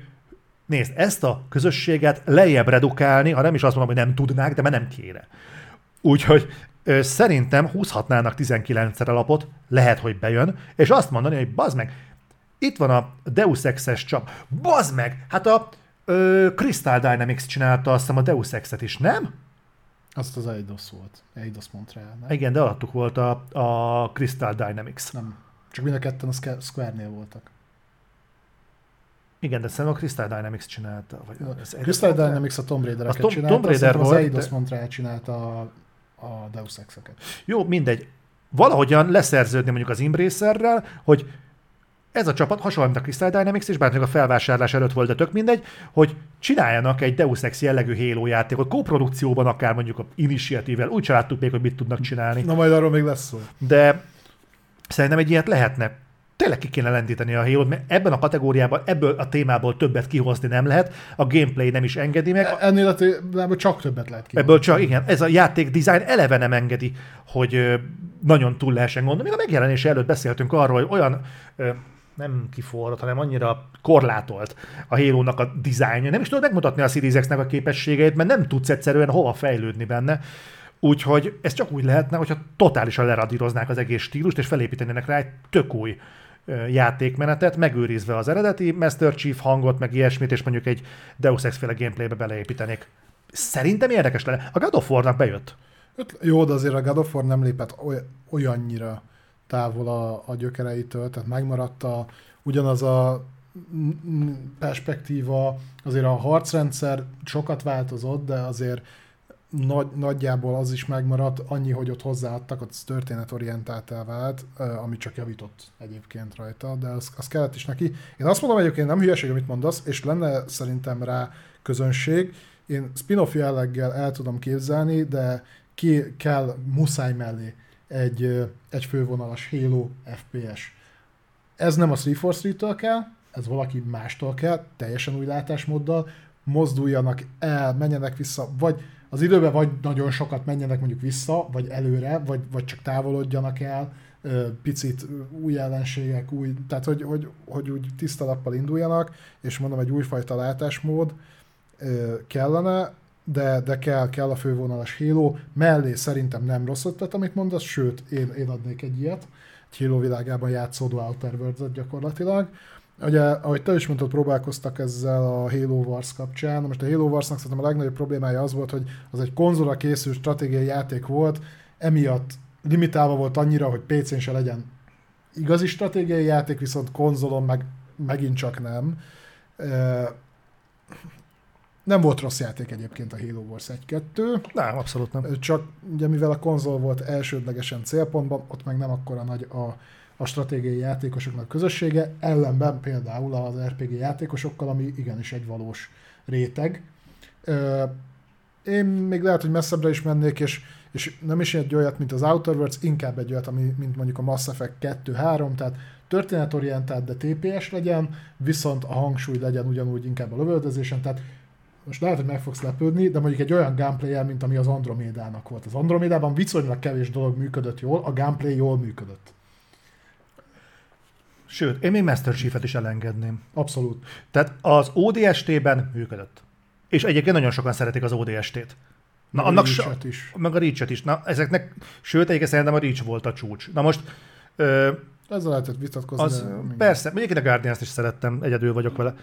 nézd, ezt a közösséget lejjebb redukálni, ha nem is azt mondom, hogy nem tudnák, de már nem kéne. Úgyhogy szerintem húzhatnának 19-szer a lapot, lehet, hogy bejön, és azt mondani, hogy bazd meg, itt van a Deus Ex-es csap. Bazd meg! Hát a ö, Crystal Dynamics csinálta azt hiszem a Deus Ex-et is, nem? Azt az Eidos volt. Eidos Montreal, nem? Igen, de alattuk volt a, a Crystal Dynamics. Nem. Csak mind a ketten a Squ- Square-nél voltak. Igen, de szerintem a Crystal Dynamics csinálta. Vagy az Crystal? Dynamics a Tomb Raider-eket csinálta, Tomb Raider volt, az Eidos Montreal csinálta a, a Deus Ex-eket. Jó, mindegy. Valahogyan leszerződni mondjuk az Embracerrel, hogy ez a csapat hasonló, mint a Crystal Dynamics, és bár a felvásárlás előtt volt, de tök mindegy, hogy csináljanak egy Deus Ex jellegű Halo játékot, koprodukcióban akár mondjuk a Initiative-vel, úgy láttuk még, hogy mit tudnak csinálni. Na majd arról még lesz szó. De szerintem egy ilyet lehetne. Tényleg ki kéne lendíteni a halo mert ebben a kategóriában, ebből a témából többet kihozni nem lehet, a gameplay nem is engedi meg, Ennél a témában csak többet lehet ki. Ebből csak, igen, ez a játék design eleve nem engedi, hogy nagyon túl lehessen gondolni. Még a megjelenése előtt beszéltünk arról, hogy olyan nem kiforrott, hanem annyira korlátolt a halo a dizájnja. Nem is tudod megmutatni a Series X-nek a képességeit, mert nem tudsz egyszerűen hova fejlődni benne. Úgyhogy ez csak úgy lehetne, hogyha totálisan leradíroznák az egész stílust, és felépítenének rá egy tök új játékmenetet, megőrizve az eredeti Master Chief hangot, meg ilyesmit, és mondjuk egy Deus Ex-féle gameplaybe beleépítenék. Szerintem érdekes lenne. A God of War-nak bejött. Öt- Jó, de azért a God of War nem lépett oly- olyannyira távol a, a gyökereitől, tehát megmaradt a, ugyanaz a perspektíva, azért a harcrendszer sokat változott, de azért nagy, nagyjából az is megmaradt, annyi, hogy ott hozzáadtak, ott történetorientáltá vált, ami csak javított egyébként rajta, de az, az kellett is neki. Én azt mondom egyébként, nem hülyeség, amit mondasz, és lenne szerintem rá közönség. Én spin-off jelleggel el tudom képzelni, de ki kell muszáj mellé egy, egy fővonalas Halo FPS. Ez nem a 343-től kell, ez valaki mástól kell, teljesen új látásmóddal, mozduljanak el, menjenek vissza, vagy az időben vagy nagyon sokat menjenek mondjuk vissza, vagy előre, vagy, vagy csak távolodjanak el, picit új ellenségek, új, tehát hogy, hogy, hogy úgy tiszta lappal induljanak, és mondom, egy újfajta látásmód kellene, de, de kell, kell a fővonalas Halo, mellé szerintem nem rossz ötlet, amit mondasz, sőt, én, én adnék egy ilyet, egy Halo világában játszódó Outer worlds gyakorlatilag. Ugye, ahogy te is mondtad, próbálkoztak ezzel a Halo Wars kapcsán. Most a Halo Warsnak szerintem a legnagyobb problémája az volt, hogy az egy konzolra készült stratégiai játék volt, emiatt limitálva volt annyira, hogy PC-n se legyen igazi stratégiai játék, viszont konzolon meg megint csak nem. Nem volt rossz játék egyébként a Halo Wars 1-2, Nem, abszolút nem. csak ugye mivel a konzol volt elsődlegesen célpontban, ott meg nem akkora nagy a, a stratégiai játékosoknak közössége, ellenben például az RPG játékosokkal, ami igenis egy valós réteg. Én még lehet, hogy messzebbre is mennék, és, és nem is egy olyat, mint az Outer Worlds, inkább egy olyat, ami, mint mondjuk a Mass Effect 2-3, tehát történetorientált, de TPS legyen, viszont a hangsúly legyen ugyanúgy inkább a lövöldözésen, tehát most lehet, hogy meg fogsz lepődni, de mondjuk egy olyan gameplay mint ami az Andromédának volt. Az Andromédában viszonylag kevés dolog működött jól, a gameplay jól működött. Sőt, én még Master Chief-et is elengedném. Abszolút. Tehát az ODST-ben működött. És egyébként nagyon sokan szeretik az ODST-t. Na, Meg a annak so- is. Meg a reach is. Na, ezeknek, sőt, egyébként szerintem a Reach volt a csúcs. Na most, ö, Ezzel lehetett vitatkozni. az persze, egyébként a Guardians-t is szerettem, egyedül vagyok vele.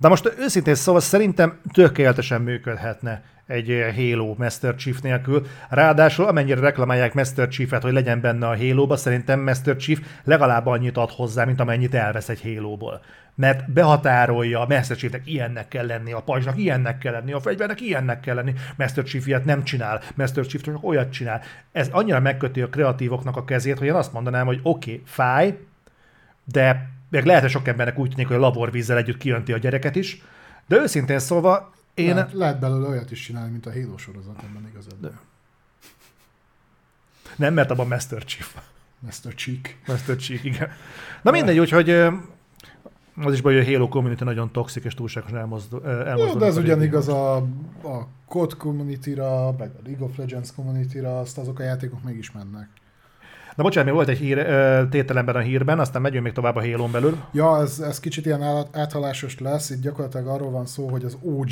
De most őszintén szóval szerintem tökéletesen működhetne egy eh, Halo Master Chief nélkül. Ráadásul amennyire reklamálják Master Chief-et, hogy legyen benne a Halo-ba, szerintem Master Chief legalább annyit ad hozzá, mint amennyit elvesz egy Halo-ból. Mert behatárolja, a Master Chiefnek ilyennek kell lenni, a pajzsnak ilyennek kell lenni, a fegyvernek ilyennek kell lenni. Master Chief ilyet nem csinál, Master Chief csak olyat csinál. Ez annyira megköti a kreatívoknak a kezét, hogy én azt mondanám, hogy oké, okay, fáj, de meg lehet, hogy sok embernek úgy tűnik, hogy a laborvízzel együtt kijönti a gyereket is, de őszintén szólva, én... Lehet, lehet belőle olyat is csinálni, mint a Halo sorozat, ebben igazad. De. Nem, mert abban Master Chief. Master Cheek. Master Chief, igen. Na mindegy, úgyhogy az is baj, hogy a Halo community nagyon toxik és túlságosan elmozdul. elmozdul Jó, de ez ugyanigaz a, a COD community-ra, meg a League of Legends community-ra, azt azok a játékok mégis mennek. Na bocsánat, még volt egy hír, tételemben a hírben, aztán megyünk még tovább a halo belül. Ja, ez, ez kicsit ilyen át- áthalásos lesz, itt gyakorlatilag arról van szó, hogy az OG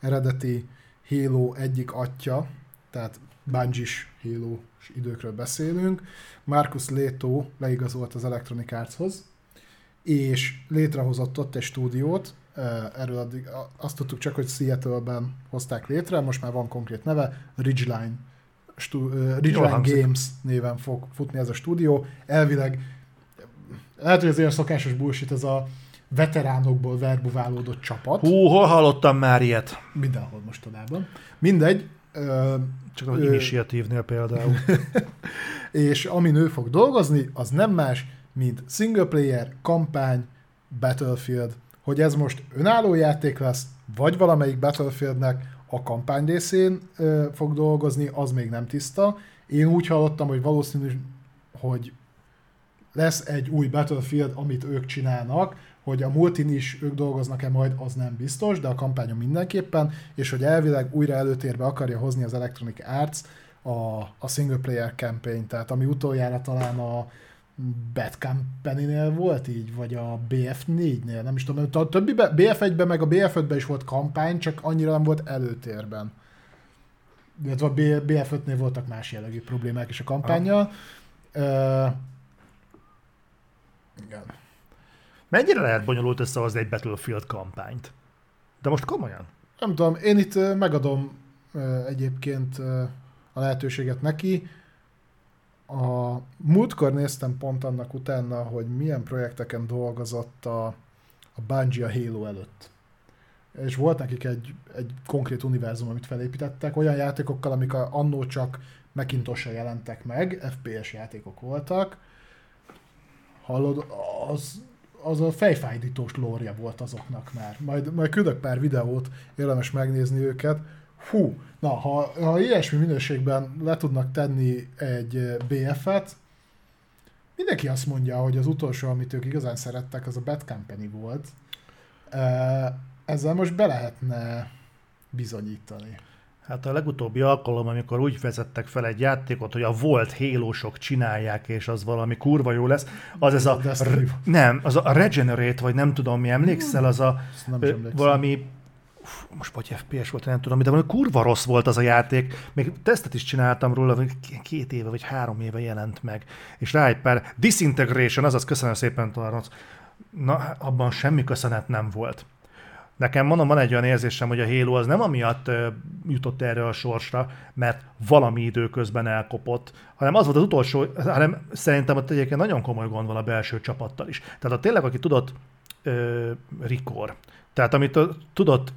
eredeti Halo egyik atya, tehát Bungie-s halo időkről beszélünk, Marcus Leto leigazolt az Electronic Artshoz, és létrehozott ott egy stúdiót, erről addig azt tudtuk csak, hogy Seattle-ben hozták létre, most már van konkrét neve, Ridgeline, stu, Ridgeline Games néven fog futni ez a stúdió. Elvileg, lehet, hogy ez ilyen szokásos bullshit, ez a veteránokból verbuválódott csapat. Hú, hol hallottam már ilyet? Mindenhol mostanában. Mindegy. Csak az initiatívnél például. és amin ő fog dolgozni, az nem más, mint single player, kampány, Battlefield. Hogy ez most önálló játék lesz, vagy valamelyik Battlefieldnek a kampány részén fog dolgozni, az még nem tiszta. Én úgy hallottam, hogy valószínű, hogy lesz egy új Battlefield, amit ők csinálnak, hogy a multin is ők dolgoznak-e majd, az nem biztos, de a kampányon mindenképpen, és hogy elvileg újra előtérbe akarja hozni az Electronic Arts a, a single player campaign, tehát ami utoljára talán a Bad Company-nél volt így, vagy a BF4-nél, nem is tudom, a többi BF1-ben meg a BF5-ben is volt kampány, csak annyira nem volt előtérben. Illetve a BF5-nél voltak más jellegű problémák is a kampányjal. Uh, igen. Mennyire lehet bonyolult összehozni egy Battlefield kampányt? De most komolyan? Nem tudom, én itt megadom egyébként a lehetőséget neki. A múltkor néztem pont annak utána, hogy milyen projekteken dolgozott a, a Bungie a Halo előtt. És volt nekik egy, egy konkrét univerzum, amit felépítettek, olyan játékokkal, amik annó csak macintosh jelentek meg, FPS játékok voltak. Hallod, az az a fejfájdítós lórja volt azoknak már. Majd, majd küldök pár videót, érdemes megnézni őket. Hú, na, ha, ha ilyesmi minőségben le tudnak tenni egy eh, BF-et, mindenki azt mondja, hogy az utolsó, amit ők igazán szerettek, az a Bad Company volt. Eh, ezzel most be lehetne bizonyítani. Hát a legutóbbi alkalom, amikor úgy vezettek fel egy játékot, hogy a volt hélósok csinálják, és az valami kurva jó lesz, az ez a... R- nem, az a Regenerate, vagy nem tudom mi, emlékszel, az a ö, valami most vagy FPS volt, nem tudom, de valami kurva rossz volt az a játék. Még tesztet is csináltam róla, két éve vagy három éve jelent meg. És rá egy pár Disintegration, azaz köszönöm szépen, Tarnoc. Na, abban semmi köszönet nem volt. Nekem mondom, van egy olyan érzésem, hogy a Halo az nem amiatt jutott erre a sorsra, mert valami időközben elkopott, hanem az volt az utolsó, hanem szerintem ott egyébként nagyon komoly gond van a belső csapattal is. Tehát a tényleg, aki tudott Rikor, tehát amit tudott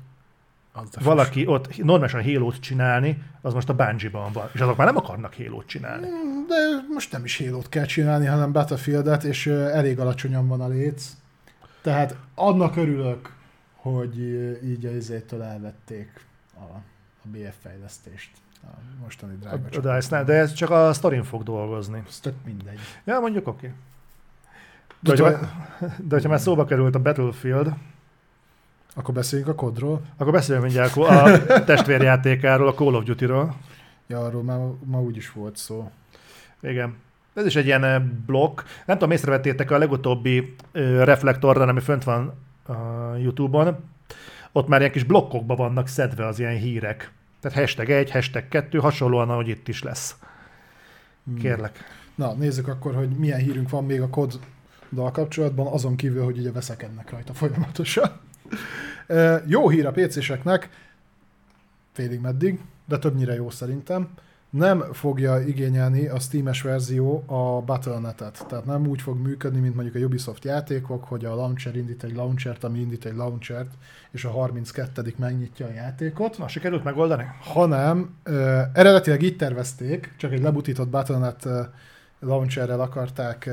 valaki ott normálisan halo csinálni, az most a Bungie-ban van, és azok már nem akarnak halo csinálni. Mm, de most nem is halo kell csinálni, hanem Battlefield-et, és elég alacsonyan van a léc. Tehát annak örülök, hogy így a izétől elvették a, a BF fejlesztést a mostani drága a, dice de ez csak a sztorin fog dolgozni. Ez tök mindegy. Ja, mondjuk oké. Okay. De, de, hogyha, de hogyha már szóba került a Battlefield, akkor beszéljünk a kodról. Akkor beszéljünk mindjárt a testvérjátékáról, a Call of Duty-ról. Ja, arról már, már úgy is volt szó. Igen. Ez is egy ilyen blokk. Nem tudom, észrevettétek a legutóbbi uh, reflektorra, ami fönt van a YouTube-on, ott már ilyen kis blokkokba vannak szedve az ilyen hírek. Tehát hashtag 1, hashtag 2, hasonlóan, ahogy itt is lesz. Hmm. Kérlek. Na, nézzük akkor, hogy milyen hírünk van még a koddal kapcsolatban, azon kívül, hogy ugye veszekednek rajta folyamatosan. Jó hír a PC-seknek, félig meddig, de többnyire jó szerintem nem fogja igényelni a Steam-es verzió a Battle.net-et. Tehát nem úgy fog működni, mint mondjuk a Ubisoft játékok, hogy a launcher indít egy launchert, ami indít egy launchert, és a 32 megnyitja a játékot. Na, sikerült megoldani? Hanem uh, eredetileg így tervezték, csak egy lebutított Battle.net launcherrel akarták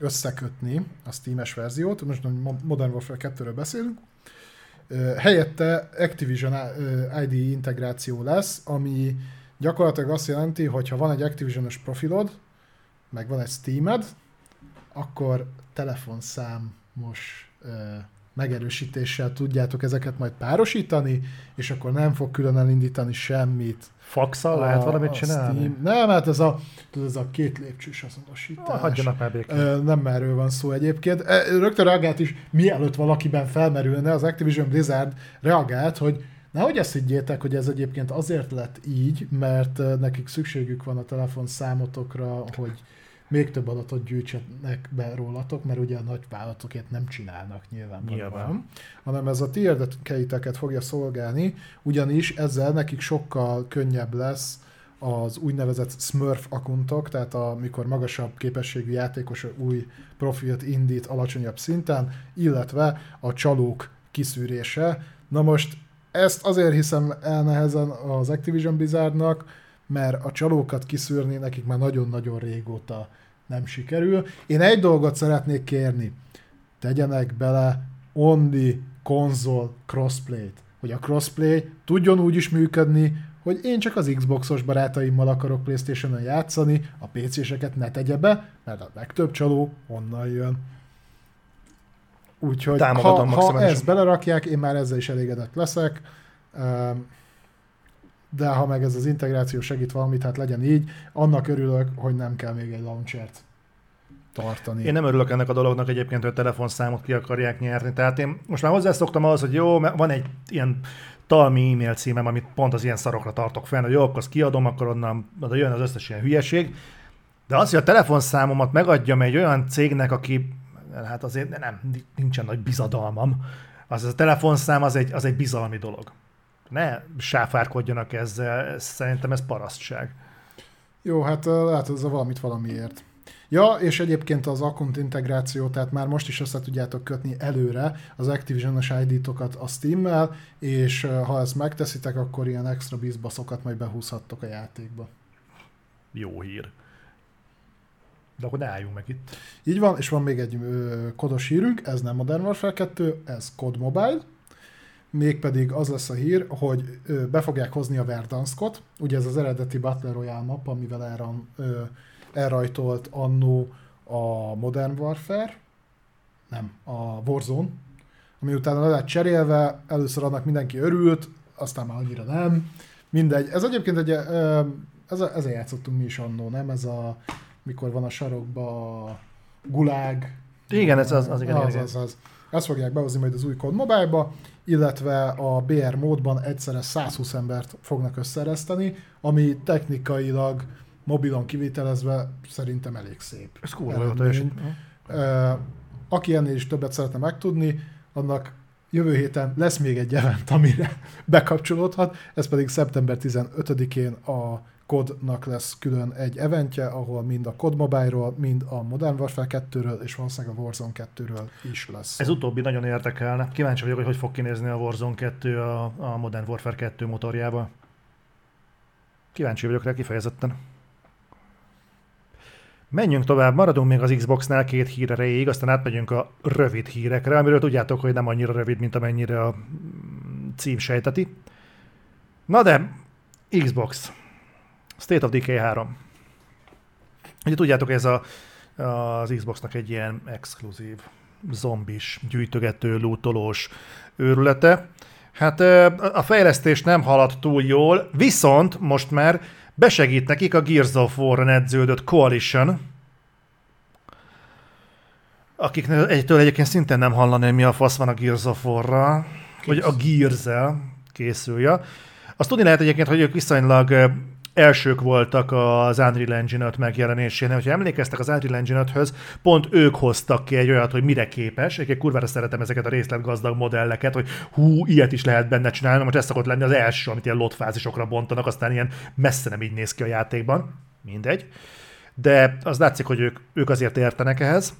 összekötni a Steam-es verziót, most Modern Warfare 2-ről beszélünk, helyette Activision ID integráció lesz, ami Gyakorlatilag azt jelenti, hogy ha van egy Activision-os profilod, meg van egy Steamed, akkor telefonszámos megerősítéssel tudjátok ezeket majd párosítani, és akkor nem fog külön elindítani semmit. Faxal lehet valamit csinálni? Steam. Nem, hát ez a, ez a két lépcsős azonosítás. Ah, hagyjanak már békén. Nem erről van szó egyébként. Rögtön reagált is, mielőtt valakiben felmerülne, az Activision Blizzard reagált, hogy Nehogy ezt higgyétek, hogy ez egyébként azért lett így, mert nekik szükségük van a telefonszámotokra, hogy még több adatot gyűjtsenek be rólatok, mert ugye a nagy vállalatokért nem csinálnak nyilván. Nyilván. Hanem ez a ti érdekeiteket fogja szolgálni, ugyanis ezzel nekik sokkal könnyebb lesz az úgynevezett Smurf akuntok, tehát amikor magasabb képességű játékos új profilt indít alacsonyabb szinten, illetve a csalók kiszűrése. Na most ezt azért hiszem el nehezen az Activision Blizzardnak, mert a csalókat kiszűrni nekik már nagyon-nagyon régóta nem sikerül. Én egy dolgot szeretnék kérni, tegyenek bele only konzol crossplay-t, hogy a crossplay tudjon úgy is működni, hogy én csak az Xboxos barátaimmal akarok Playstation-on játszani, a PC-seket ne tegye be, mert a legtöbb csaló onnan jön. Úgyhogy ha, ha ezt belerakják, én már ezzel is elégedett leszek, de ha meg ez az integráció segít valamit, hát legyen így. Annak örülök, hogy nem kell még egy launchert tartani. Én nem örülök ennek a dolognak egyébként, hogy a telefonszámot ki akarják nyerni. Tehát én most már hozzászoktam ahhoz, hogy jó, van egy ilyen talmi e-mail címem, amit pont az ilyen szarokra tartok fenn, hogy jó, akkor azt kiadom, akkor onnan oda jön az összes ilyen hülyeség. De az, hogy a telefonszámomat megadjam egy olyan cégnek, aki hát azért nem, nincsen nagy bizadalmam, az a telefonszám az egy, az egy bizalmi dolog. Ne sáfárkodjanak ezzel, szerintem ez parasztság. Jó, hát lehet ez a valamit valamiért. Ja, és egyébként az account integráció, tehát már most is össze tudjátok kötni előre az Activision-os ID-tokat a Steam-mel, és ha ezt megteszitek, akkor ilyen extra bizbaszokat majd behúzhattok a játékba. Jó hír. De akkor ne álljunk meg itt. Így van, és van még egy ö, kodos hírünk, ez nem Modern Warfare 2, ez Code Mobile, mégpedig az lesz a hír, hogy be fogják hozni a Verdanskot, ugye ez az eredeti Battle Royale map, amivel elran, elrajtolt annó a Modern Warfare, nem, a Warzone, ami utána le lett cserélve, először annak mindenki örült, aztán már annyira nem. Mindegy. Ez egyébként egy, ezzel, ezzel játszottunk mi is annó, nem? Ez a, mikor van a sarokba a gulág. Igen, ez az, az, igen, az, az, az. Ezt fogják behozni majd az új kód mobile illetve a BR módban egyszerre 120 embert fognak összereszteni, ami technikailag mobilon kivitelezve szerintem elég szép. Ez kurva jó. Aki ennél is többet szeretne megtudni, annak jövő héten lesz még egy event, amire bekapcsolódhat, ez pedig szeptember 15-én a kodnak lesz külön egy eventje, ahol mind a Cod Mobile-ról, mind a Modern Warfare 2-ről, és valószínűleg a Warzone 2-ről is lesz. Ez utóbbi nagyon érdekelne. Kíváncsi vagyok, hogy hogy fog kinézni a Warzone 2 a, a Modern Warfare 2 motorjába. Kíváncsi vagyok rá kifejezetten. Menjünk tovább, maradunk még az Xboxnál két hír erejéig, aztán átmegyünk a rövid hírekre, amiről tudjátok, hogy nem annyira rövid, mint amennyire a cím sejteti. Na de, Xbox. State of Decay 3. Ugye tudjátok, ez a, az Xboxnak egy ilyen exkluzív, zombis, gyűjtögető, lootolós őrülete. Hát a fejlesztés nem haladt túl jól, viszont most már Besegít nekik a Gears of War-on edződött Coalition, akik egytől egyébként szintén nem hallani, mi a fasz van a Gears of War-ra, vagy a Gears-el készülje. Azt tudni lehet egyébként, hogy ők viszonylag elsők voltak az Unreal Engine 5 megjelenésénél. Hogyha emlékeztek az Unreal Engine 5-höz, pont ők hoztak ki egy olyat, hogy mire képes. Egy kurvára szeretem ezeket a részletgazdag modelleket, hogy hú, ilyet is lehet benne csinálni. Most ez szokott lenni az első, amit ilyen lotfázisokra bontanak, aztán ilyen messze nem így néz ki a játékban. Mindegy. De az látszik, hogy ők, ők azért értenek ehhez.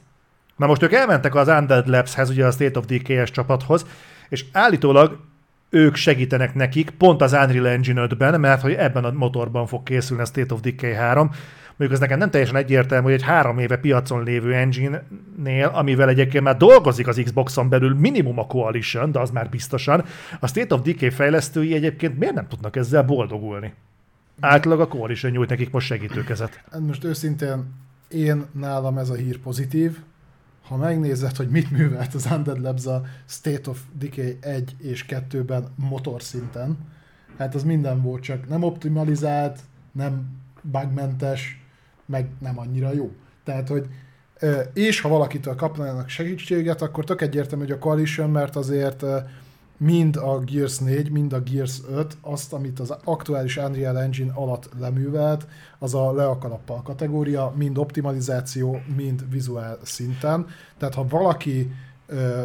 Na most ők elmentek az Undead Labs-hez, ugye a State of Decay-es csapathoz, és állítólag ők segítenek nekik, pont az Unreal Engine 5-ben, mert hogy ebben a motorban fog készülni a State of Decay 3. Mondjuk ez nekem nem teljesen egyértelmű, hogy egy három éve piacon lévő engine-nél, amivel egyébként már dolgozik az Xboxon belül minimum a Coalition, de az már biztosan, a State of Decay fejlesztői egyébként miért nem tudnak ezzel boldogulni? Átlag a Coalition nyújt nekik most segítőkezet. Most őszintén én nálam ez a hír pozitív, ha megnézed, hogy mit művelt az Undead Labs a State of Decay 1 és 2-ben motorszinten, hát az minden volt, csak nem optimalizált, nem bugmentes, meg nem annyira jó. Tehát, hogy és ha valakitől kapnának segítséget, akkor tök egyértelmű, hogy a Coalition, mert azért mind a Gears 4, mind a Gears 5 azt, amit az aktuális Unreal Engine alatt leművelt, az a leakalappal kategória, mind optimalizáció, mind vizuál szinten. Tehát ha valaki ö,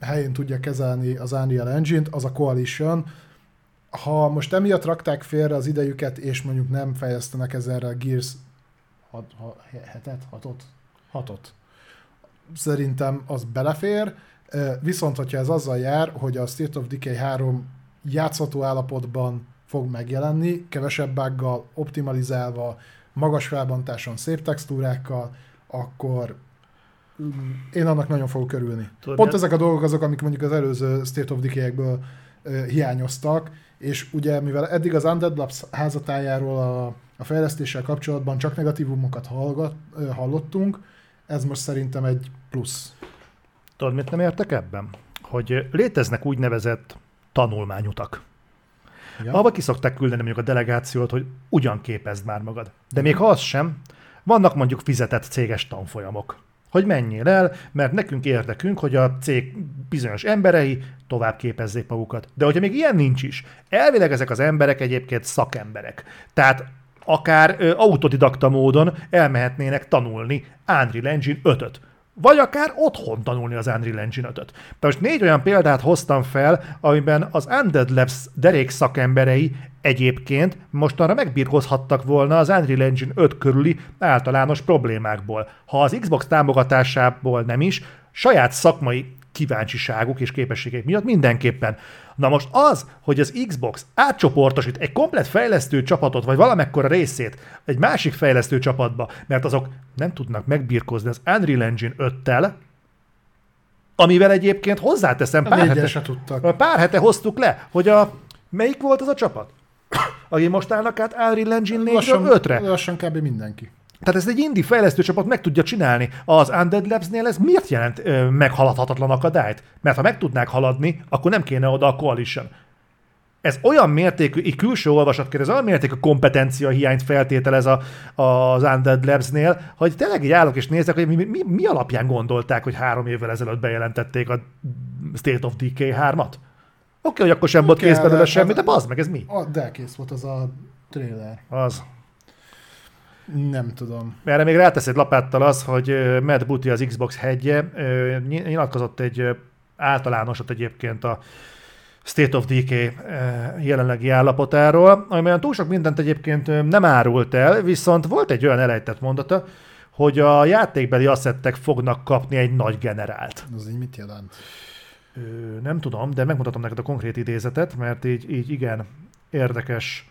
helyén tudja kezelni az Unreal Engine-t, az a Coalition. Ha most emiatt rakták félre az idejüket, és mondjuk nem fejlesztenek ezerre a Gears 7-et, 6-ot, 6-ot, szerintem az belefér, Viszont, hogyha ez azzal jár, hogy a State of Decay 3 játszható állapotban fog megjelenni, kevesebb buggal, optimalizálva, magas felbontáson, szép textúrákkal, akkor mm, én annak nagyon fogok örülni. Tudod, Pont ezek a dolgok azok, amik mondjuk az előző State of Decay-ekből hiányoztak, és ugye mivel eddig az Undead Labs házatájáról a, a fejlesztéssel kapcsolatban csak negatívumokat hallgat, hallottunk, ez most szerintem egy plusz. Tudod, mit nem értek ebben? Hogy léteznek úgynevezett tanulmányutak. Ja. Ahova ki szokták küldeni mondjuk a delegációt, hogy ugyan képezd már magad. De még ha az sem, vannak mondjuk fizetett céges tanfolyamok. Hogy menjél el, mert nekünk érdekünk, hogy a cég bizonyos emberei tovább képezzék magukat. De hogyha még ilyen nincs is, elvileg ezek az emberek egyébként szakemberek. Tehát akár ö, autodidakta módon elmehetnének tanulni Unreal Engine 5-öt vagy akár otthon tanulni az Unreal Engine 5-öt. Most négy olyan példát hoztam fel, amiben az Undead Labs derék szakemberei egyébként mostanra megbírkozhattak volna az Unreal Engine 5 körüli általános problémákból. Ha az Xbox támogatásából nem is, saját szakmai kíváncsiságuk és képességek miatt mindenképpen. Na most az, hogy az Xbox átcsoportosít egy komplet fejlesztő csapatot, vagy valamekkora részét egy másik fejlesztő csapatba, mert azok nem tudnak megbírkozni az Unreal Engine 5-tel, amivel egyébként hozzáteszem, pár hete, tudtak. pár hete hoztuk le, hogy a melyik volt az a csapat? Aki most állnak át Unreal Engine 4-ről 5-re? Lassan kb. mindenki. Tehát ezt egy indie fejlesztő csapat meg tudja csinálni. Az Undead Labs-nél ez miért jelent ö, meghaladhatatlan akadályt? Mert ha meg tudnák haladni, akkor nem kéne oda a Coalition. Ez olyan mértékű, egy külső olvasat ez olyan mértékű kompetencia hiányt feltételez a, az Undead Labs-nél, hogy tényleg így állok és nézek, hogy mi, mi, mi alapján gondolták, hogy három évvel ezelőtt bejelentették a State of Decay 3-at? Oké, okay, hogy akkor sem volt kész belőle semmi, de bazd meg, ez mi? A, de kész volt az a trailer. Az. Nem tudom. Erre még rátesz egy lapáttal az, hogy Matt Booty az Xbox hegye nyilatkozott egy általánosat egyébként a State of Decay jelenlegi állapotáról, amiben túl sok mindent egyébként nem árult el, viszont volt egy olyan elejtett mondata, hogy a játékbeli asszettek fognak kapni egy nagy generált. Az így mit jelent? Ö, nem tudom, de megmutatom neked a konkrét idézetet, mert így, így igen érdekes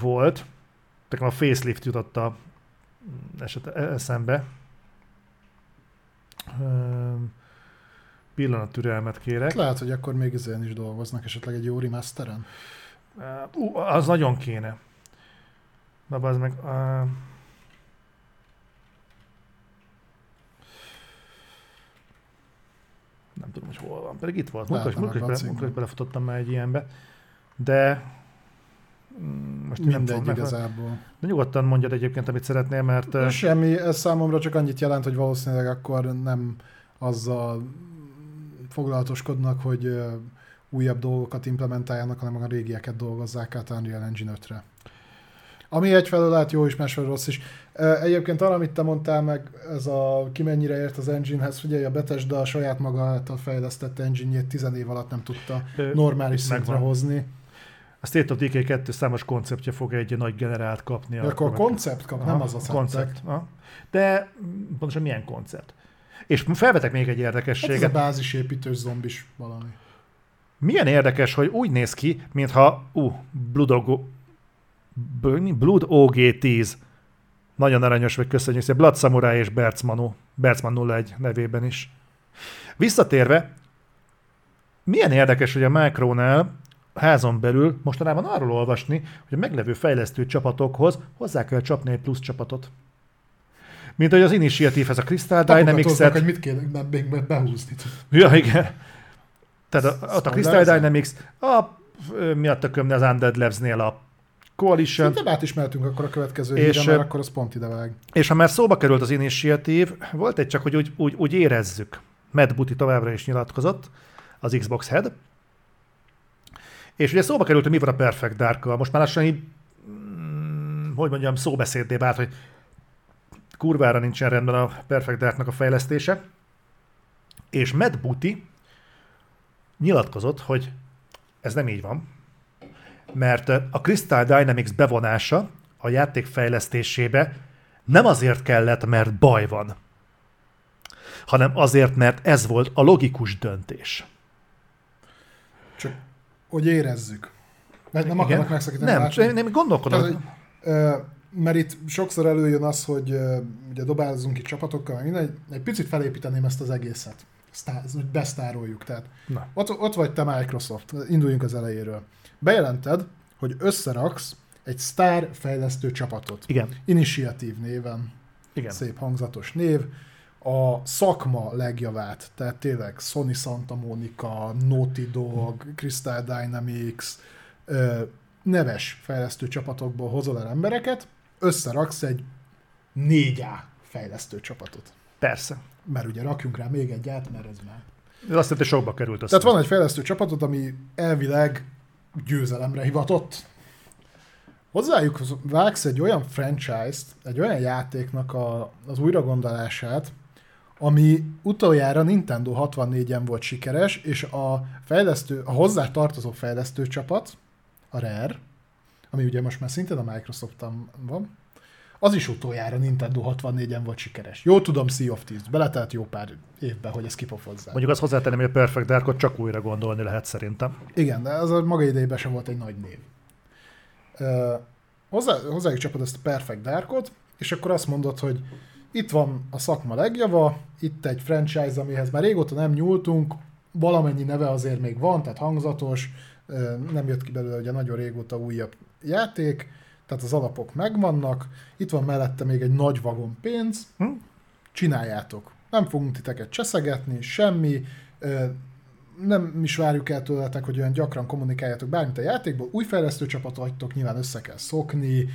volt nekem a facelift jutott a eset, eszembe. Pillanat türelmet kérek. Lehet, hogy akkor még ezen is dolgoznak, esetleg egy jó remasteren. Uh, az nagyon kéne. Na, az meg... Uh, nem tudom, hogy hol van. Pedig itt volt. Múltkor belefutottam már egy ilyenbe. De Mm, most Mindegy nem igazából. De nyugodtan mondjad egyébként, amit szeretnél, mert... Semmi, ez számomra csak annyit jelent, hogy valószínűleg akkor nem azzal foglalatoskodnak, hogy újabb dolgokat implementáljanak, hanem a régieket dolgozzák át Unreal Engine 5-re. Ami egyfelől lehet jó is, másfelől rossz is. Egyébként arra, amit te mondtál meg, ez a ki mennyire ért az enginehez, figyelj, a Bethesda a saját maga által fejlesztett engine-jét 10 év alatt nem tudta normális szintre hozni. A State of Decay 2 számos konceptje fog egy nagy generált kapni. De akkor a koncept kap, Aha, nem az a koncept. De pontosan milyen koncept? És felvetek még egy érdekességet. Hát ez a bázisépítős zombis valami. Milyen érdekes, hogy úgy néz ki, mintha uh, Blood, OG, Blood OG10 nagyon aranyos vagy, köszönjük szépen. Blood Samurai és Bercmanu, Bercman 01 nevében is. Visszatérve, milyen érdekes, hogy a Micronál házon belül mostanában arról olvasni, hogy a meglevő fejlesztő csapatokhoz hozzá kell csapni egy plusz csapatot. Mint hogy az Initiative-hez a Crystal Dynamics-et... hogy mit kéne még behúzni. Ja, igen. Tehát a, ott a Crystal Dynamics, a, mi a tökömne az Undead Labs-nél a Coalition. Szerintem átismertünk akkor a következő és, híre, mert akkor az pont idevág. És ha már szóba került az Initiative, volt egy csak, hogy úgy, úgy, úgy érezzük. Matt Booty továbbra is nyilatkozott, az Xbox Head, És ugye szóba került, hogy mi van a Perfect dark Most már lassan így, mm, hogy mondjam, szóbeszéddé vált, hogy kurvára nincsen rendben a Perfect Darknak a fejlesztése. És Matt Booty nyilatkozott, hogy ez nem így van, mert a Crystal Dynamics bevonása a játék fejlesztésébe nem azért kellett, mert baj van, hanem azért, mert ez volt a logikus döntés. Hogy érezzük. Mert nem akarok megszakítani. Nem, látni. nem gondolkodom. Tehát, hogy, mert itt sokszor előjön az, hogy ugye dobálozunk itt csapatokkal, minden, egy, egy picit felépíteném ezt az egészet. Sztár, hogy besztároljuk. Tehát Na. Ott, ott vagy te Microsoft, induljunk az elejéről. Bejelented, hogy összeraksz egy sztár fejlesztő csapatot. Igen. Initiatív néven. Igen. Szép hangzatos név. A szakma legjavát, tehát tényleg Sony Santa Monica, Naughty Dog, Crystal Dynamics, neves fejlesztő csapatokból hozol el embereket, összeraksz egy 4A fejlesztő csapatot. Persze. Mert ugye rakjunk rá még egy át, mert ez már... Ez azt jelenti, sokba került össze. Tehát van egy fejlesztő csapatot, ami elvileg győzelemre hivatott. Hozzájuk vágsz egy olyan franchise-t, egy olyan játéknak a, az újragondolását, ami utoljára Nintendo 64-en volt sikeres, és a fejlesztő, a hozzá tartozó fejlesztő csapat, a Rare, ami ugye most már szintén a microsoft van, az is utoljára Nintendo 64-en volt sikeres. Jó tudom, Sea of Thieves, beletelt jó pár évben, hogy ezt kipofozzák. Mondjuk azt hozzátenném, hogy a Perfect Darkot csak újra gondolni lehet szerintem. Igen, de az a maga idejében sem volt egy nagy név. Uh, hozzá, hozzájuk csapod ezt a Perfect Darkot, és akkor azt mondod, hogy itt van a szakma legjava, itt egy franchise, amihez már régóta nem nyúltunk, valamennyi neve azért még van, tehát hangzatos, nem jött ki belőle ugye nagyon régóta újabb játék, tehát az alapok megvannak, itt van mellette még egy nagy vagon pénz, hm? csináljátok. Nem fogunk titeket cseszegetni, semmi, nem is várjuk el tőletek, hogy olyan gyakran kommunikáljatok bármit a játékból, új fejlesztő csapat vagytok, nyilván össze kell szokni,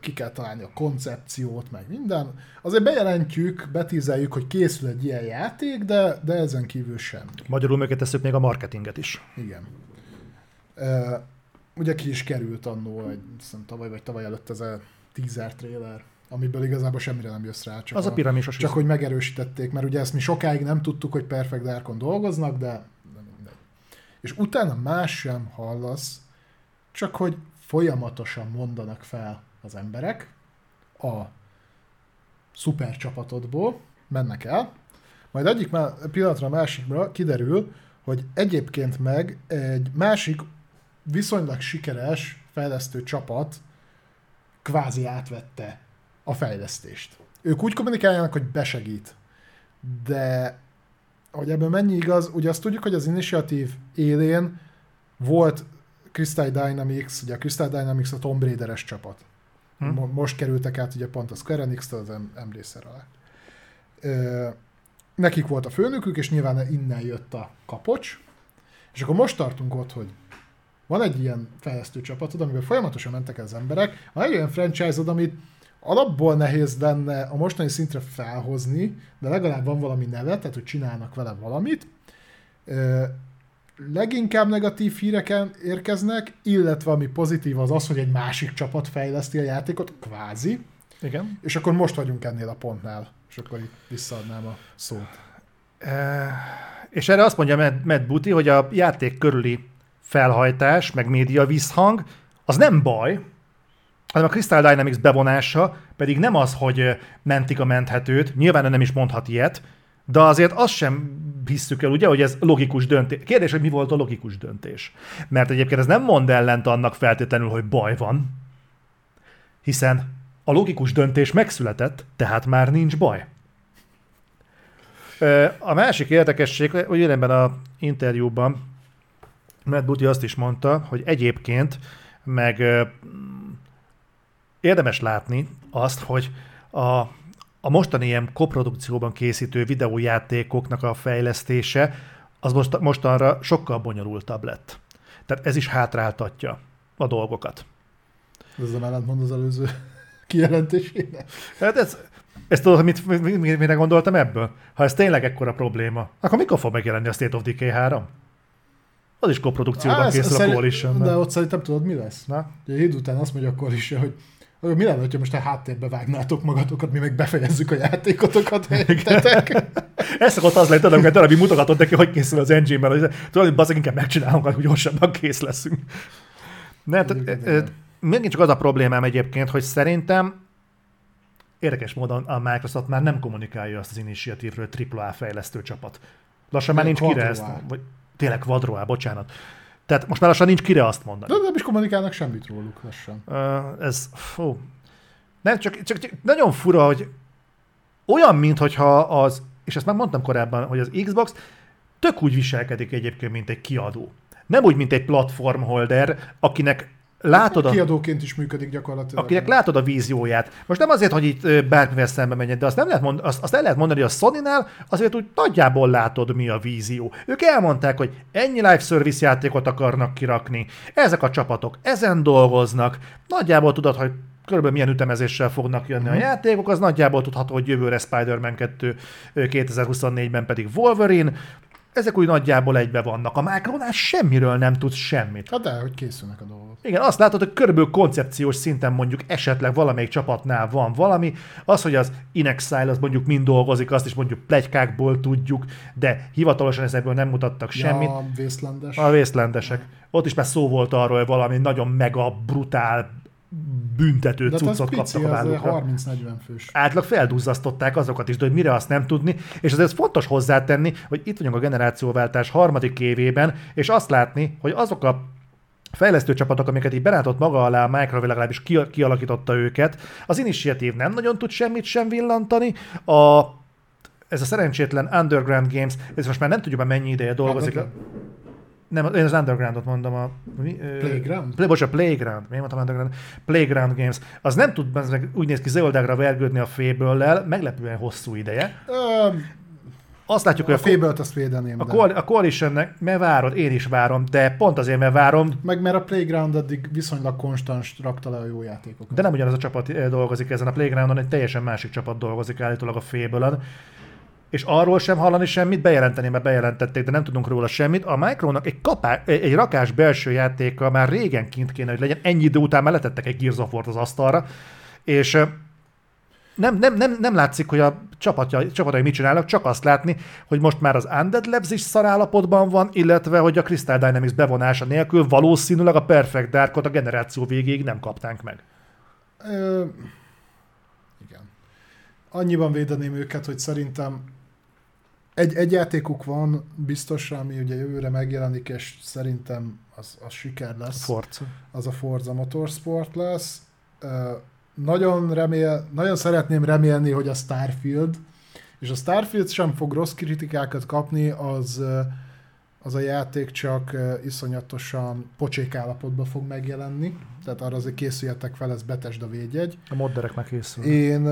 ki kell találni a koncepciót, meg minden. Azért bejelentjük, betízeljük, hogy készül egy ilyen játék, de, de ezen kívül sem. Magyarul meg tesszük még a marketinget is. Igen ugye ki is került annó, egy, hiszem tavaly vagy tavaly előtt ez a teaser trailer, amiből igazából semmire nem jössz rá. Csak az a, a piramisos. Csak hogy megerősítették, mert ugye ezt mi sokáig nem tudtuk, hogy Perfect Darkon dolgoznak, de. És utána más sem hallasz, csak hogy folyamatosan mondanak fel az emberek a szuper csapatodból, mennek el, majd egyik pillanatra a másikra kiderül, hogy egyébként meg egy másik viszonylag sikeres fejlesztő csapat kvázi átvette a fejlesztést. Ők úgy kommunikáljanak, hogy besegít. De hogy ebből mennyi igaz, ugye azt tudjuk, hogy az initiatív élén volt Crystal Dynamics, ugye a Crystal Dynamics a Tomb Raider-es csapat. Hm. Most kerültek át ugye pont a Square Enix-től az emlékszer alá. Nekik volt a főnökük, és nyilván innen jött a kapocs, és akkor most tartunk ott, hogy van egy ilyen fejlesztő csapatod, amiben folyamatosan mentek az emberek, van egy olyan franchise-od, amit alapból nehéz lenne a mostani szintre felhozni, de legalább van valami neve, tehát hogy csinálnak vele valamit. Leginkább negatív híreken érkeznek, illetve ami pozitív az az, hogy egy másik csapat fejleszti a játékot, kvázi. Igen. És akkor most vagyunk ennél a pontnál, és akkor itt visszaadnám a szót. E, és erre azt mondja Matt, Matt Booty, hogy a játék körüli felhajtás, meg média visszhang, az nem baj, hanem a Crystal Dynamics bevonása pedig nem az, hogy mentik a menthetőt, nyilván nem is mondhat ilyet, de azért azt sem hisszük el, ugye, hogy ez logikus döntés. Kérdés, hogy mi volt a logikus döntés. Mert egyébként ez nem mond ellent annak feltétlenül, hogy baj van, hiszen a logikus döntés megszületett, tehát már nincs baj. A másik érdekesség, hogy ebben a interjúban Matt Booty azt is mondta, hogy egyébként meg érdemes látni azt, hogy a, a mostani ilyen koprodukcióban készítő videójátékoknak a fejlesztése az most, mostanra sokkal bonyolultabb lett. Tehát ez is hátráltatja a dolgokat. Ez a ellentmond az előző kijelentésének. Hát ez, ezt tudod, mit, mit, mit, mire gondoltam ebből? Ha ez tényleg ekkora probléma, akkor mikor fog megjelenni a State of Decay 3? Az is koprodukcióban készül a szerint- Coalition. De ott szerintem tudod, mi lesz? Na? Ugye híd után azt mondja a Coalition, hogy mi lenne, ha most a háttérbe vágnátok magatokat, mi meg befejezzük a játékotokat helyettetek. Ez szokott az lenni, tudod, amikor darabig mutogatod neki, hogy készül az engine-ben, hogy tudod, hogy inkább megcsinálunk, hogy gyorsabban kész leszünk. Nem, tehát, megint csak az a problémám egyébként, hogy szerintem érdekes módon a Microsoft már nem kommunikálja azt az initiatívről, hogy AAA fejlesztő csapat. Lassan már nincs kire ezt, vagy tényleg quadroá, bocsánat. Tehát most már lassan nincs kire azt mondani. De nem is kommunikálnak semmit róluk lassan. Ö, ez, fú. Nem, csak, csak, csak nagyon fura, hogy olyan, mintha az, és ezt már mondtam korábban, hogy az Xbox tök úgy viselkedik egyébként, mint egy kiadó. Nem úgy, mint egy platform holder, akinek látod a, Kiadóként is működik gyakorlatilag. akinek látod a vízióját. Most nem azért, hogy itt bármivel szembe menjen, de azt, nem lehet mond, azt, azt el lehet mondani, hogy a Sony-nál azért úgy nagyjából látod, mi a vízió. Ők elmondták, hogy ennyi live service játékot akarnak kirakni, ezek a csapatok ezen dolgoznak, nagyjából tudod, hogy körülbelül milyen ütemezéssel fognak jönni a játékok, az nagyjából tudható, hogy jövőre Spider-Man 2, ö, 2024-ben pedig Wolverine, ezek úgy nagyjából egybe vannak. A Micronál semmiről nem tudsz semmit. Hát de, hogy készülnek a dolgok. Igen, azt látod, hogy körülbelül koncepciós szinten mondjuk esetleg valamelyik csapatnál van valami, az, hogy az Inexile az mondjuk mind dolgozik, azt is mondjuk plegykákból tudjuk, de hivatalosan ezekből nem mutattak semmit. Ja, vészlendes. A vészlendesek. Ott is már szó volt arról, hogy valami nagyon mega brutál büntető de hát cuccot pici, kaptak a vállukra. 30-40 fős. Átlag felduzzasztották azokat is, de hogy mire azt nem tudni, és azért fontos hozzátenni, hogy itt vagyunk a generációváltás harmadik évében, és azt látni, hogy azok a fejlesztő csapatok, amiket így belátott maga alá, a Microsoft legalábbis ki- kialakította őket, az initiatív nem nagyon tud semmit sem villantani, a, ez a szerencsétlen Underground Games, ez most már nem tudjuk már mennyi ideje dolgozik. Hát, Nem, én az Undergroundot mondom. A, mi, Playground? Play, bocs, a Playground. Miért mondtam Underground? Playground Games. Az nem tud meg úgy néz ki zöldágra vergődni a féből meglepően hosszú ideje. Ö, Azt látjuk, hogy a a, fébelt azt védeném, a, de. Coal- a Coalitionnek, mert várod, én is várom, de pont azért, mert várom, Meg mert a Playground addig viszonylag konstans rakta le a jó játékokat. de nem ugyanaz a csapat eh, dolgozik ezen a Playgroundon, egy teljesen másik csapat dolgozik állítólag a féből és arról sem hallani semmit, bejelenteni, mert bejelentették, de nem tudunk róla semmit. A Micronak egy, kapá, egy rakás belső játéka már régen kint kéne, hogy legyen. Ennyi idő után már letettek egy Gears of az asztalra, és nem, nem, nem, nem látszik, hogy a csapatja, csapatai mit csinálnak, csak azt látni, hogy most már az Undead Labs is szarállapotban van, illetve hogy a Crystal Dynamics bevonása nélkül valószínűleg a Perfect Darkot a generáció végéig nem kaptánk meg. Ö, igen. Annyiban védeném őket, hogy szerintem egy, egy játékuk van biztosra, ami ugye jövőre megjelenik, és szerintem az, az siker lesz. Forza. az a Forza Motorsport lesz. Nagyon, remél, nagyon szeretném remélni, hogy a Starfield, és a Starfield sem fog rossz kritikákat kapni, az, az a játék csak iszonyatosan pocsék állapotban fog megjelenni, tehát arra azért készüljetek fel, ez Bethesda védjegy. A modderek már készül. Én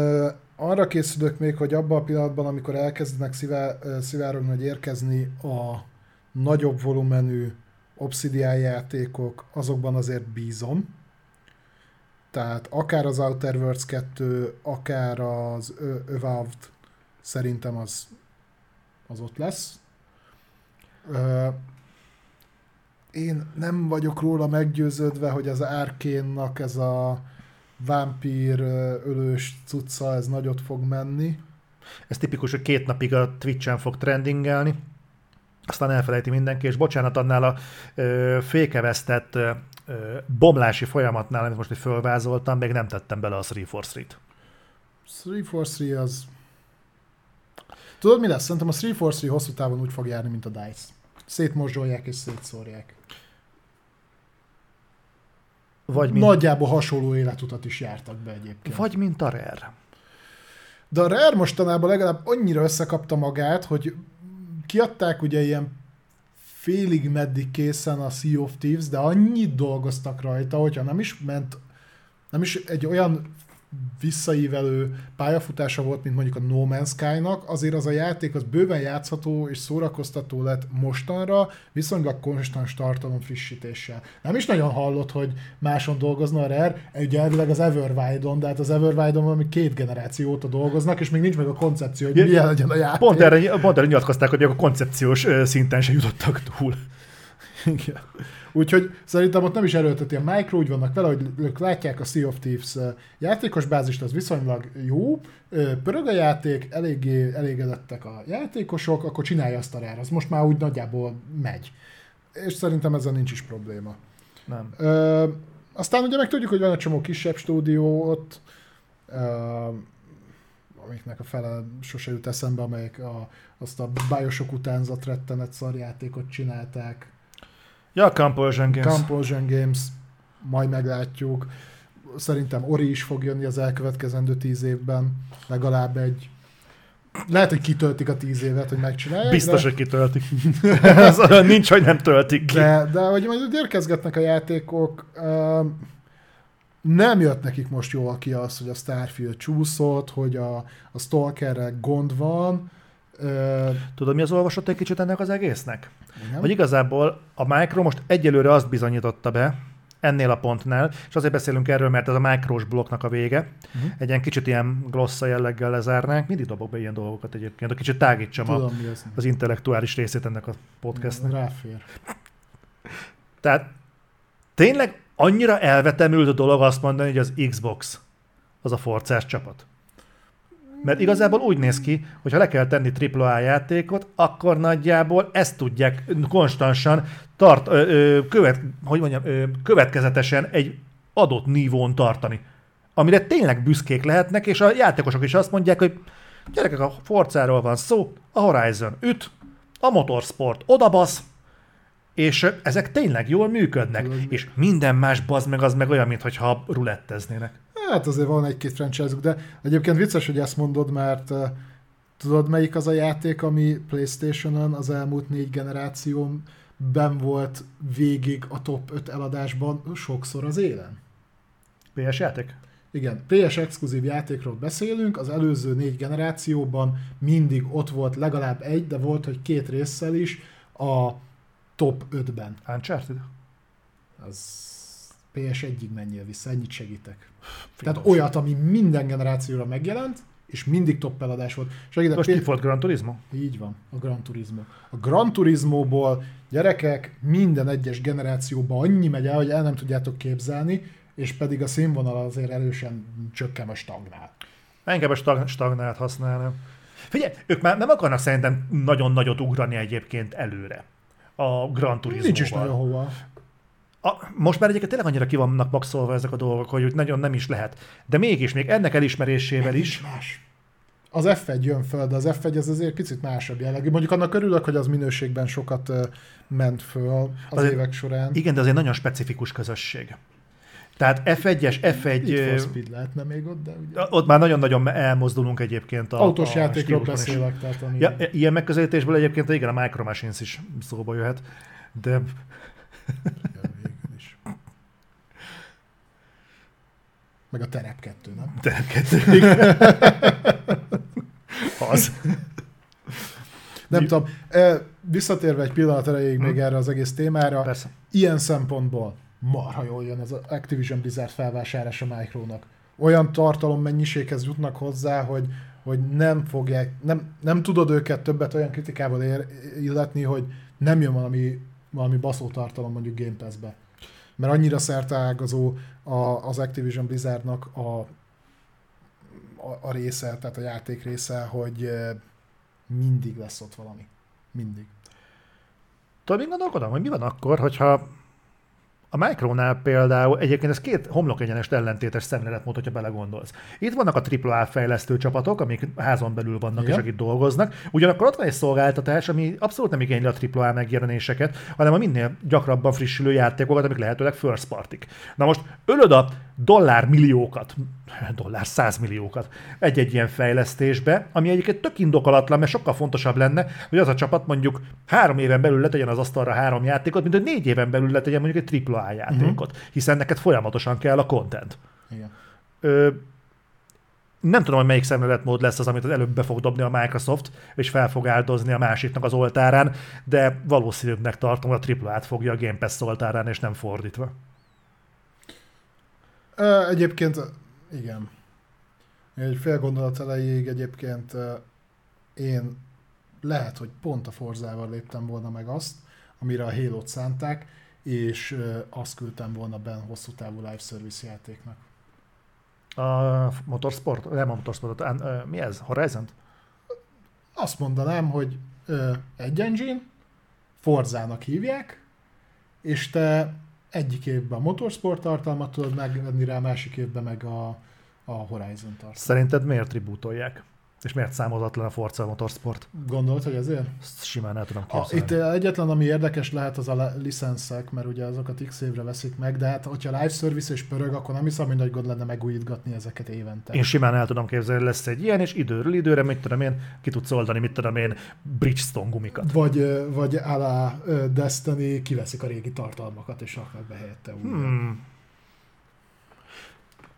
arra készülök még, hogy abban a pillanatban, amikor elkezdenek szivá, szivárogni, hogy érkezni a nagyobb volumenű Obsidian játékok, azokban azért bízom. Tehát akár az Outer Worlds 2, akár az Evolved, szerintem az, az ott lesz. Én nem vagyok róla meggyőződve, hogy az Arkénnak ez a vámpír ölős cucca, ez nagyot fog menni. Ez tipikus, hogy két napig a Twitch-en fog trendingelni, aztán elfelejti mindenki, és bocsánat, annál a ö, fékevesztett ö, bomlási folyamatnál, amit most itt fölvázoltam, még nem tettem bele a 343-t. 343 az... Tudod mi lesz? Szerintem a 343 hosszú távon úgy fog járni, mint a DICE. Szétmorzsolják és szétszórják. Vagy mint, Nagyjából hasonló életutat is jártak be egyébként. vagy mint a Rare. De a Rare mostanában legalább annyira összekapta magát, hogy kiadták ugye ilyen félig meddig készen a Sea of Thieves, de annyit dolgoztak rajta, hogyha nem is ment, nem is egy olyan visszaívelő pályafutása volt, mint mondjuk a No Man's Sky-nak, azért az a játék az bőven játszható és szórakoztató lett mostanra, viszonylag konstans tartalom frissítéssel. Nem is nagyon hallott, hogy máson dolgozna a Rare, ugye elvileg az Everwild-on, de hát az Everwild-on valami két generáció óta dolgoznak, és még nincs meg a koncepció, hogy milyen legyen a játék. Pont erre, pont erre nyilatkozták, hogy még a koncepciós szinten se jutottak túl. Igen. Úgyhogy szerintem ott nem is erőlteti a Micro, úgy vannak vele, hogy ők látják a Sea of Thieves játékos bázist, az viszonylag jó, pörög a játék, eléggé elégedettek a játékosok, akkor csinálja azt a rár. Az most már úgy nagyjából megy. És szerintem ezzel nincs is probléma. Nem. Ö, aztán ugye meg tudjuk, hogy van egy csomó kisebb stúdió ott, ö, amiknek a fele sose jut eszembe, amelyek a, azt a Bioshock utánzat rettenet szarjátékot csinálták. Ja, Compulsion Games. Compulsion Games, majd meglátjuk. Szerintem Ori is fog jönni az elkövetkezendő tíz évben, legalább egy. Lehet, hogy kitöltik a tíz évet, hogy megcsinálják. Biztos, de... hogy kitöltik. Ez olyan nincs, hogy nem töltik ki. De, de hogy majd érkezgetnek a játékok, nem jött nekik most jól ki az, hogy a Starfield csúszott, hogy a, a Stalkerrel gond van. Tudod, mi az olvasott egy kicsit ennek az egésznek? Igen. Hogy igazából a Micro most egyelőre azt bizonyította be, ennél a pontnál, és azért beszélünk erről, mert ez a mikrós blokknak a vége. Uh-huh. Egy ilyen kicsit ilyen glossa jelleggel lezárnánk. Mindig dobok be ilyen dolgokat egyébként, hogy kicsit tágítsam Tudom, a, az. az intellektuális részét ennek a podcastnek. Ráfér. Tehát tényleg annyira elvetemült a dolog azt mondani, hogy az Xbox az a forcás csapat. Mert igazából úgy néz ki, hogy ha le kell tenni AAA játékot, akkor nagyjából ezt tudják konstansan tart, ö, ö, követ, hogy mondjam, ö, következetesen egy adott nívón tartani. Amire tényleg büszkék lehetnek, és a játékosok is azt mondják, hogy gyerekek, a Forzáról van szó, a Horizon üt, a Motorsport odabasz, és ezek tényleg jól működnek, és minden más bazd meg az meg olyan, mintha ruletteznének. Hát azért van egy-két franchise de egyébként vicces, hogy ezt mondod, mert uh, tudod melyik az a játék, ami Playstation-on az elmúlt négy generáción ben volt végig a top 5 eladásban sokszor az élen? PS játék? Igen, PS exkluzív játékról beszélünk, az előző négy generációban mindig ott volt legalább egy, de volt, hogy két résszel is a top 5-ben. Uncharted? Az PS1-ig menjél vissza, ennyit segítek. Tehát olyat, ami minden generációra megjelent, és mindig top eladás volt. Segítek, Most ki volt Gran Turismo? Így van, a Gran Turismo. A Gran Turismo-ból gyerekek minden egyes generációban annyi megy el, hogy el nem tudjátok képzelni, és pedig a színvonal azért erősen csökken a stagnál. Inkább a stag- stagnált használnám. Figyelj, ők már nem akarnak szerintem nagyon nagyot ugrani egyébként előre a Gran Turismo-val. Nincs is nagyon hova. A, most már egyébként tényleg annyira ki vannak maxolva ezek a dolgok, hogy nagyon nem is lehet. De mégis, még ennek elismerésével is, Más. Az F1 jön föl, de az F1 az azért picit másabb jellegű. Mondjuk annak örülök, hogy az minőségben sokat ment föl az Azért- évek során. igen, de azért nagyon specifikus közösség. Tehát F1-es, F1... Need for ö, Speed lehetne még ott, de ugye... ott már nagyon-nagyon elmozdulunk egyébként a Autós a játékról beszélek, tehát ami... Ja, ilyen megközelítésből egyébként igen, a Micro Machines is szóba jöhet, de Igen, végül is. Meg a Terep 2, nem? de kettő. az. Nem Mi- tudom. Visszatérve egy pillanat erejéig még Hm. erre az egész témára, Persze. ilyen szempontból marha jól jön ez az Activision Blizzard felvásárlása Micronak. Olyan tartalom mennyiséghez jutnak hozzá, hogy, hogy nem fogják, nem, nem tudod őket többet olyan kritikával ér, illetni, hogy nem jön valami, valami baszó tartalom mondjuk Game Pass-be. Mert annyira szerteágazó a, az Activision Blizzardnak a, a, a része, tehát a játék része, hogy eh, mindig lesz ott valami. Mindig. Tudod, még gondolkodom, hogy mi van akkor, hogyha a Micronál például egyébként ez két homlokegyenest ellentétes szemléletmód, hogyha belegondolsz. Itt vannak a AAA fejlesztő csapatok, amik házon belül vannak Igen. és akik dolgoznak. Ugyanakkor ott van egy szolgáltatás, ami abszolút nem igényli a AAA megjelenéseket, hanem a minél gyakrabban frissülő játékokat, amik lehetőleg first partik. Na most ölöd a dollár milliókat, dollár százmilliókat egy-egy ilyen fejlesztésbe, ami egyébként tök indokolatlan, mert sokkal fontosabb lenne, hogy az a csapat mondjuk három éven belül letegyen az asztalra három játékot, mint hogy négy éven belül letegyen mondjuk egy AAA játékot, uh-huh. hiszen neked folyamatosan kell a content. Igen. Ö, nem tudom, hogy melyik szemléletmód lesz az, amit az előbb be fog dobni a Microsoft, és fel fog áldozni a másiknak az oltárán, de valószínűbbnek tartom, hogy a AAA-t fogja a Game Pass oltárán, és nem fordítva. Egyébként igen. Egy fél gondolat elejéig egyébként én lehet, hogy pont a Forzával léptem volna meg azt, amire a Halo-t szánták, és azt küldtem volna benne hosszú távú live service játéknak. A motorsport, nem a motorsport, a, ö, mi ez? horizon Azt mondanám, hogy egy engine, Forzának hívják, és te egyik évben a motorsport tartalmat tudod megvenni rá, másik évben meg a, a Horizon tartalmat. Szerinted miért tribútolják? És miért számozatlan a Forza Motorsport? Gondolod, hogy ezért? Ezt simán el tudom A, képzelni. itt egyetlen, ami érdekes lehet, az a licenszek, mert ugye azokat x évre veszik meg, de hát hogyha live service és pörög, akkor nem hiszem, hogy nagy gond lenne megújítgatni ezeket évente. Én simán el tudom képzelni, lesz egy ilyen, és időről időre, mit tudom én, ki tudsz oldani, mit tudom én, Bridgestone gumikat. Vagy, vagy alá Destiny kiveszik a régi tartalmakat, és raknak be helyette újra. Hmm.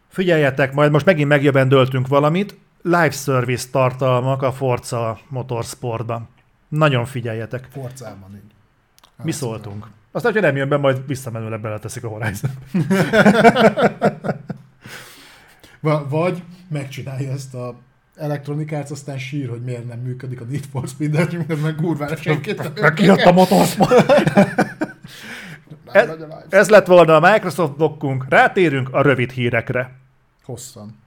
Figyeljetek, majd most megint megjövendöltünk valamit. Live service tartalmak a Forza Motorsportban. Nagyon figyeljetek. Forzában így. Mi szóltunk. Aztán, hogyha nem jön be, majd visszamenőleg beleteszik a Horizon. Va- vagy megcsinálja ezt a elektronikát, aztán sír, hogy miért nem működik a Need for Speed, mert meg kurvára senkit kijött a Motorsport. Live. Ez lett volna a Microsoft blokkunk. Rátérünk a rövid hírekre. Hosszan.